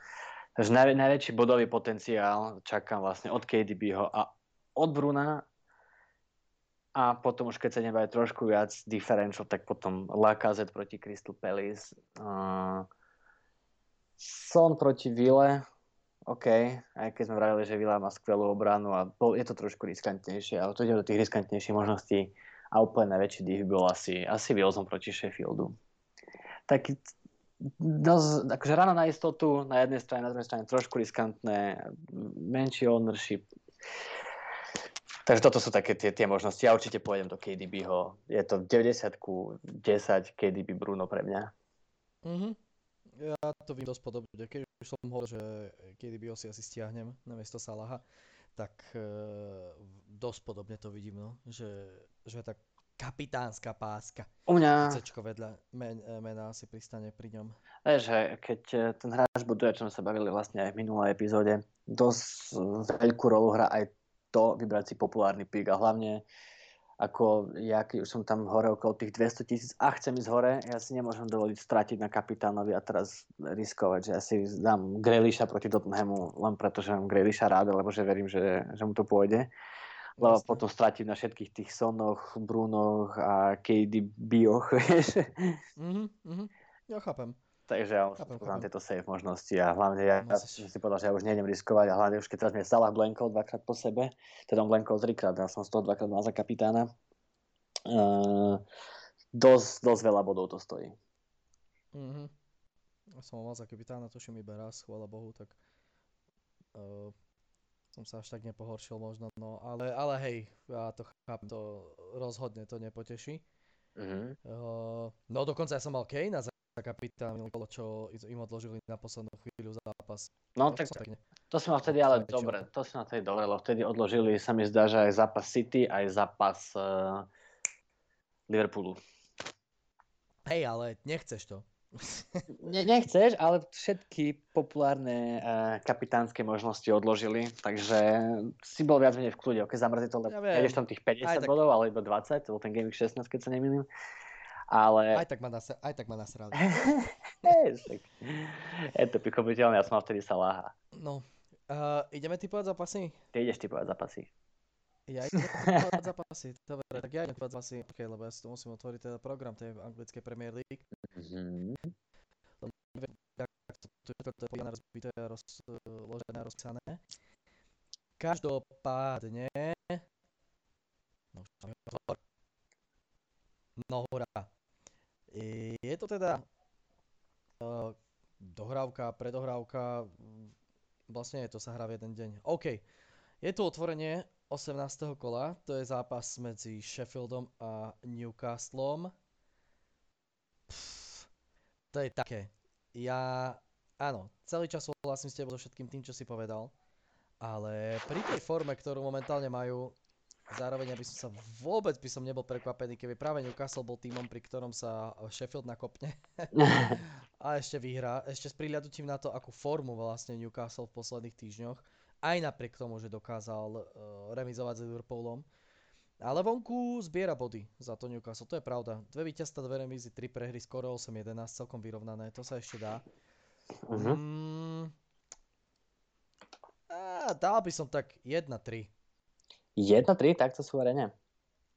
Takže naj, najväčší bodový potenciál čakám vlastne od KDBho a od Bruna A potom už keď sa nebajú trošku viac differential, tak potom Lacazette proti Crystal Palace. Uh, Son proti Ville, OK, aj keď sme vravili, že Villa má skvelú obranu a bol, je to trošku riskantnejšie, ale to ide do tých riskantnejších možností a úplne najväčší dých bol asi, asi Wilson proti Sheffieldu. Tak dosť, akože ráno na istotu, na jednej strane, na druhej strane trošku riskantné, menší ownership, Takže toto sú také tie, tie možnosti. Ja určite pôjdem do KDBho. Je to 90 ku 10 KDB Bruno pre mňa. Mhm. Ja to vidím dosť podobne. Keď už som hovoril, že KDB si asi stiahnem na miesto Salaha, tak e, dosť podobne to vidím, no. Že, že tak kapitánska páska. U mňa... Cečko vedľa men, e, mena si pristane pri ňom. Že keď e, ten hráč buduje, čo sme sa bavili vlastne aj v minulej epizóde, dosť veľkú rolu hrá aj to vybrať si populárny pík a hlavne ako ja, keď už som tam hore okolo tých 200 tisíc a chcem ísť hore, ja si nemôžem dovoliť stratiť na kapitánovi a teraz riskovať, že ja si dám Grealisha proti Tottenhamu len preto, že mám Grealisha rád, lebo že verím, že, že mu to pôjde. Lebo Jasne. potom stratím na všetkých tých Sonoch, Brunoch a KDBoch, vieš. Mhm, mhm, ja chápem. Takže ja už tieto safe možnosti a hlavne ja, ja som si povedal, že ja už nejdem riskovať a hlavne už keď teraz mi Salah blankol dvakrát po sebe, teda on blankol trikrát, ja som z toho dvakrát mal za kapitána. Uh, dosť, dosť veľa bodov to stojí. Mhm. Ja som mal za kapitána, tuším iba raz, chvála Bohu, tak uh, som sa až tak nepohoršil možno, no ale, ale hej, ja to chápem, to rozhodne to nepoteší. Mm-hmm. Uh, no dokonca ja som mal Kane za kapitán kolo, čo im odložili na poslednú chvíľu zápas. No to tak to, to som mal vtedy ale dobre, to som mal vtedy dobre, lebo vtedy odložili, sa mi zdá, že aj zápas City, aj zápas uh, Liverpoolu. Hej, ale nechceš to. Ne, nechceš, ale všetky populárne uh, kapitánske možnosti odložili, takže si bol viac menej v kľude. Ok, zamrzí to, lebo ja tam tých 50 tak... bodov, ale iba 20, to bol ten Gaming 16, keď sa nemýlim. Ale... Aj tak ma, nas- aj tak ma nasrali. je to pochopiteľné, ja som vtedy láha. No, uh, ideme typovať zápasy? Ty ideš typovať zápasy. Ja idem typovať zápasy, dobre, tak ja idem typovať zápasy, okay, lebo ja si tu musím otvoriť teda program tej anglickej Premier League. Mm-hmm. to je rozbité a rozložené rozpísané. Každopádne... No, No hurá. Je to teda uh, dohrávka, predohrávka, vlastne je to sa hrá v jeden deň. OK, je tu otvorenie 18. kola, to je zápas medzi Sheffieldom a Newcastlom. Pff, to je také. Ja, áno, celý čas súhlasím s tebou so všetkým tým, čo si povedal, ale pri tej forme, ktorú momentálne majú, Zároveň aby som sa vôbec by som nebol prekvapený, keby práve Newcastle bol týmom, pri ktorom sa Sheffield nakopne. a ešte vyhrá. Ešte s prihľadnutím na to, akú formu vlastne Newcastle v posledných týždňoch. Aj napriek tomu, že dokázal uh, remizovať s Liverpoolom. Ale vonku zbiera body za to Newcastle, to je pravda. Dve víťazstva, dve remízy, tri prehry, skoro 8-11, celkom vyrovnané, to sa ešte dá. Uh-huh. Mm, a dal by som tak 1-3. 1-3, takto suverene.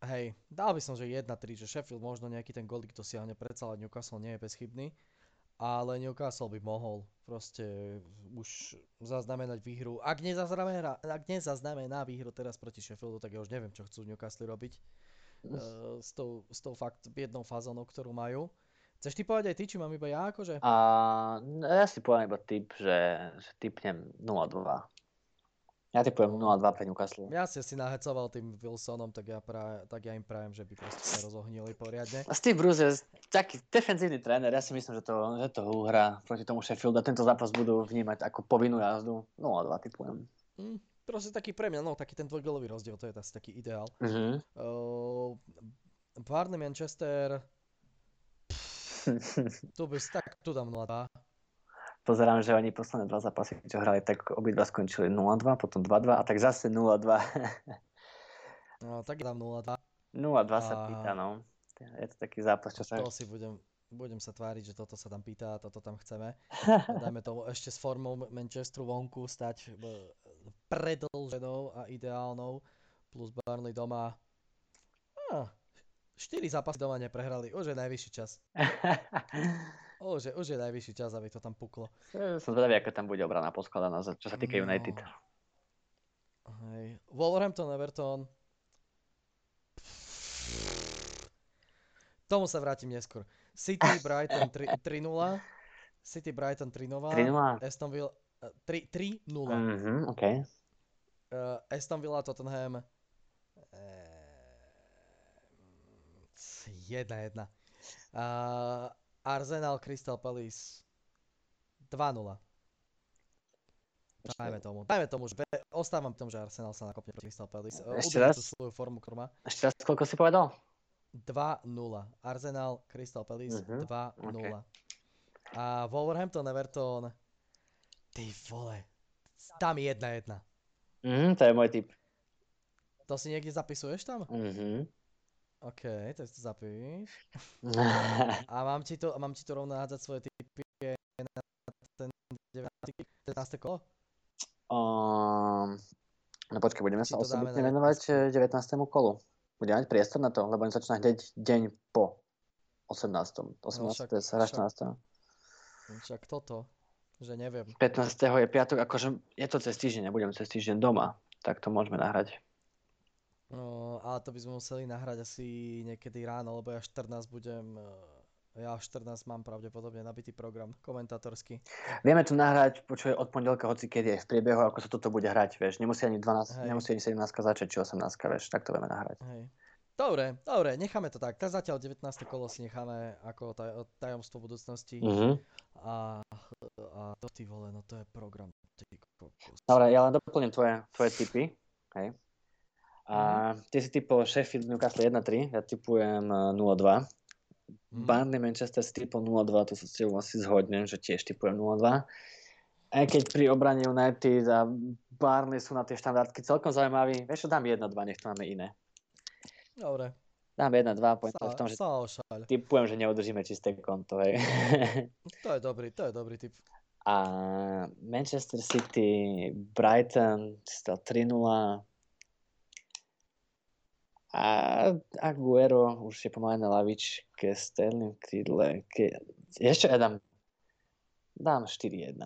Hej, dal by som, že 1-3, že Sheffield možno nejaký ten golik dosiahne, predsa ale Newcastle nie je bezchybný, ale Newcastle by mohol proste už zaznamenať výhru. Ak nezaznamená, ak nezaznamená výhru teraz proti Sheffieldu, tak ja už neviem, čo chcú Newcastle robiť uh, s, tou, s tou fakt jednou fázou, ktorú majú. Chceš ty povedať aj ty, či mám iba ja akože? A, ja si poviem iba typ, že, že typnem 0-2. Ja typujem 0-2 pre Newcastle. Ja si si nahecoval tým Wilsonom, tak ja, pra, tak ja im prajem, že by proste sa rozohnili poriadne. A Steve Bruce je taký defenzívny tréner, ja si myslím, že to, že to uhrá proti tomu Sheffield a tento zápas budú vnímať ako povinnú jazdu. 0-2 typujem. Mm, proste taký pre mňa, no taký ten dvojgolový rozdiel, to je asi taký ideál. Uh-huh. Uh, Barney Manchester, tu by tak tu dám 0-2 pozerám, že oni posledné dva zápasy, čo hrali, tak obidva skončili 0-2, potom 2-2 a tak zase 0-2. no, tak dám 0-2. 0-2 sa pýta, no. Je to taký zápas, čo sa... To si budem, budem sa tváriť, že toto sa tam pýta a toto tam chceme. Dajme tomu ešte s formou Manchesteru vonku stať predlženou a ideálnou plus Burnley doma Á, 4 zápasy doma neprehrali, už je najvyšší čas. Už je, už je najvyšší čas, aby to tam puklo. Som zvedavý, ako tam bude obrana poskladaná, čo sa týka No. United. Hej. Wolverhampton, Everton. Tomu sa vrátim neskôr. City, Brighton 3 3-0. City, Brighton 3-0. 3-0. Aston Villa eh, 3 3-0. Mhm, OK. Uh, Aston Villa, Tottenham. Uh, 1-1. Uh, Arsenal, Crystal Palace 2-0. Dajme tomu. Dajme tomu, že ostávam v tom, že Arsenal sa nakopne proti Crystal Palace. Ešte raz? svoju formu, ktorú má. Ešte raz, koľko si povedal? 2-0. Arsenal, Crystal Palace Mhm, 2-0. A Wolverhampton, Everton. Ty vole. Tam 1-1. Mhm, to je môj typ. To si niekde zapisuješ tam? Mhm. OK, to si to zapíš. A mám ti to, mám ti to rovno hádzať svoje typy na ten 19. 19. kolo? Um, no počkaj, budeme Či sa osobitne venovať 19. eh, 19. kolu. Budeme mať priestor na to, lebo on začína hneď deň po 18. 18. No však- je hra však- 14. Však toto, že neviem. 15. je piatok, akože je to cez týždeň, nebudem cez týždeň doma, tak to môžeme nahrať. No, ale to by sme museli nahrať asi niekedy ráno, lebo ja 14 budem, eh, ja 14 mám pravdepodobne nabitý program komentátorský. Vieme tu nahrať, počuje od pondelka, hoci keď je v priebehu, ako sa toto bude hrať, vieš. Nemusí ani 12, Hej. nemusí ani 17 začať, či 18, vieš, tak to vieme nahrať. Hej. Dobre, dobre, necháme to tak. Tak zatiaľ 19. kolo si necháme ako taj, tajomstvo budúcnosti. Mhm. A, a to ty vole, no to je program. Dobre, ja len doplním tvoje, tvoje tipy. Hej. A Mhm. ty si typol Sheffield Newcastle 1-3, ja typujem eh, 0-2. Mhm. Burnley Manchester si typol 0-2, to sa s tebou asi zhodnem, že tiež typujem 0-2. Aj keď pri obrane United a Barney sú na tie štandardky celkom zaujímaví, vieš čo, dám 1-2, nech to máme iné. Dobre, Dám 1-2, pointa v tom, že sa ošaľ. typujem, že neudržíme čisté konto, hej. To je dobrý, to je dobrý typ. A Manchester City, Brighton, si dal 3-0. A Aguero už je pomaly na lavičke, Sterling v krídle. Ke... Ešte ja dám, dám 4-1.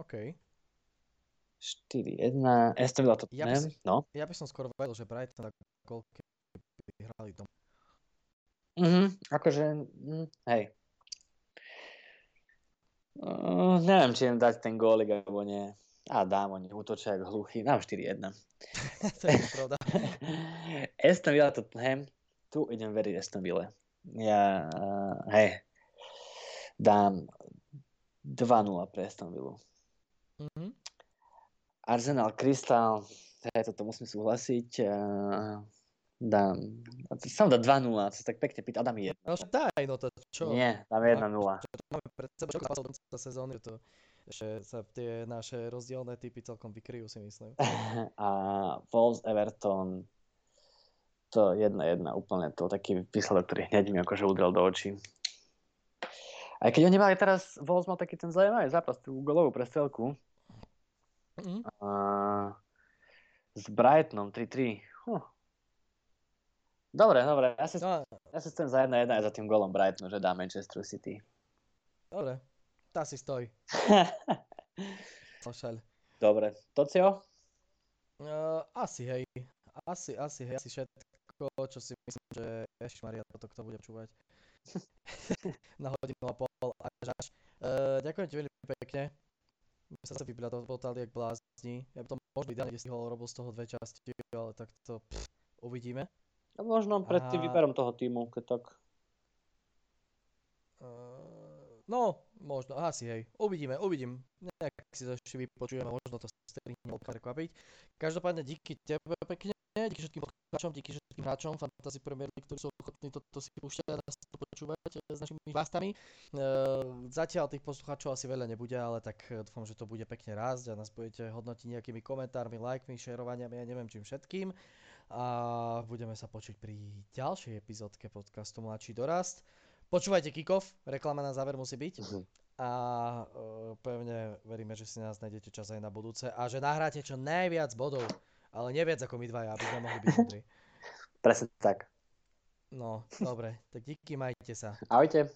OK. 4-1. Aston Villa to Ja by si- No. Ja by som skoro vedel, že Brighton a gol, keby hrali doma. Mhm, akože, mm, hej. Uh, neviem, či im dať ten gólik, alebo nie. A dám, oni útočia ako hluchý. Dám 4-1. to je pravda. Aston Villa Tottenham, tu idem veriť Aston Ville. Ja, uh, hej, dám 2-0 pre Aston Villa. Mhm. Arsenal Crystal, hej, toto musím súhlasiť. Uh, dám, som dá 2-0, to sa tak pekne pýta, a dám 1. No daj, no to čo? Nie, dám 1-0. Máme pred sebou čo zápasov do konca sezóny, to že sa tie naše rozdielne typy celkom vykryjú, si myslím. A Wolves Everton, to 1-1 úplne to taký výsledok, ktorý hneď mi akože udrel do očí. Aj keď oni mali teraz, Wolves mal taký ten zaujímavý zápas, tú golovú prestrelku Mhm. a s Brightonom 3-3. Huh. Dobre, dobre, ja si, No, ja si chcem za 1-1 aj za tým golom Brightonu, že dá Manchester City. dobre, tá si stoj. Ošaľ. dobre, Tocio? Uh, asi hej, asi, asi hej, asi všetko, čo si myslím, že Ježišmaria, toto kto bude počúvať. Na hodinu a pol až až. Uh, ďakujem ti veľmi pekne. My sa zase vybratali jak blázni. Ja by to možno ideálne stihol, robil z toho dve časti, ale tak to pff, uvidíme. No, možno pred tým A- výberom toho týmu, keď tak. Uh, no, možno, asi hej. Uvidíme, uvidím. Nejak si to ešte vypočujeme, možno to strihne prekvapiť. Každopádne díky tebe pekne, díky všetkým poslucháčom, díky všetkým hráčom Fantasy Premier League, ktorí sú ochotní toto si púšťať a to počúvať eh, s našimi bastami. Uh, zatiaľ tých poslucháčov asi veľa nebude, ale tak eh, dúfam, že to bude pekne rásť a nás budete hodnotiť nejakými komentármi, lajkmi, šerovaniami, ja neviem čím všetkým. A budeme sa počuť pri ďalšej epizódke podcastu Mladší dorast. Počúvajte Kikov, reklama na záver musí byť. Mhm. A uh, pevne veríme, že si nás nájdete čas aj na budúce a že nahráte čo najviac bodov, ale neviac ako my dvaja, aby sme mohli byť múdri. Presne tak. No, dobre, tak díky, majte sa. Ahojte.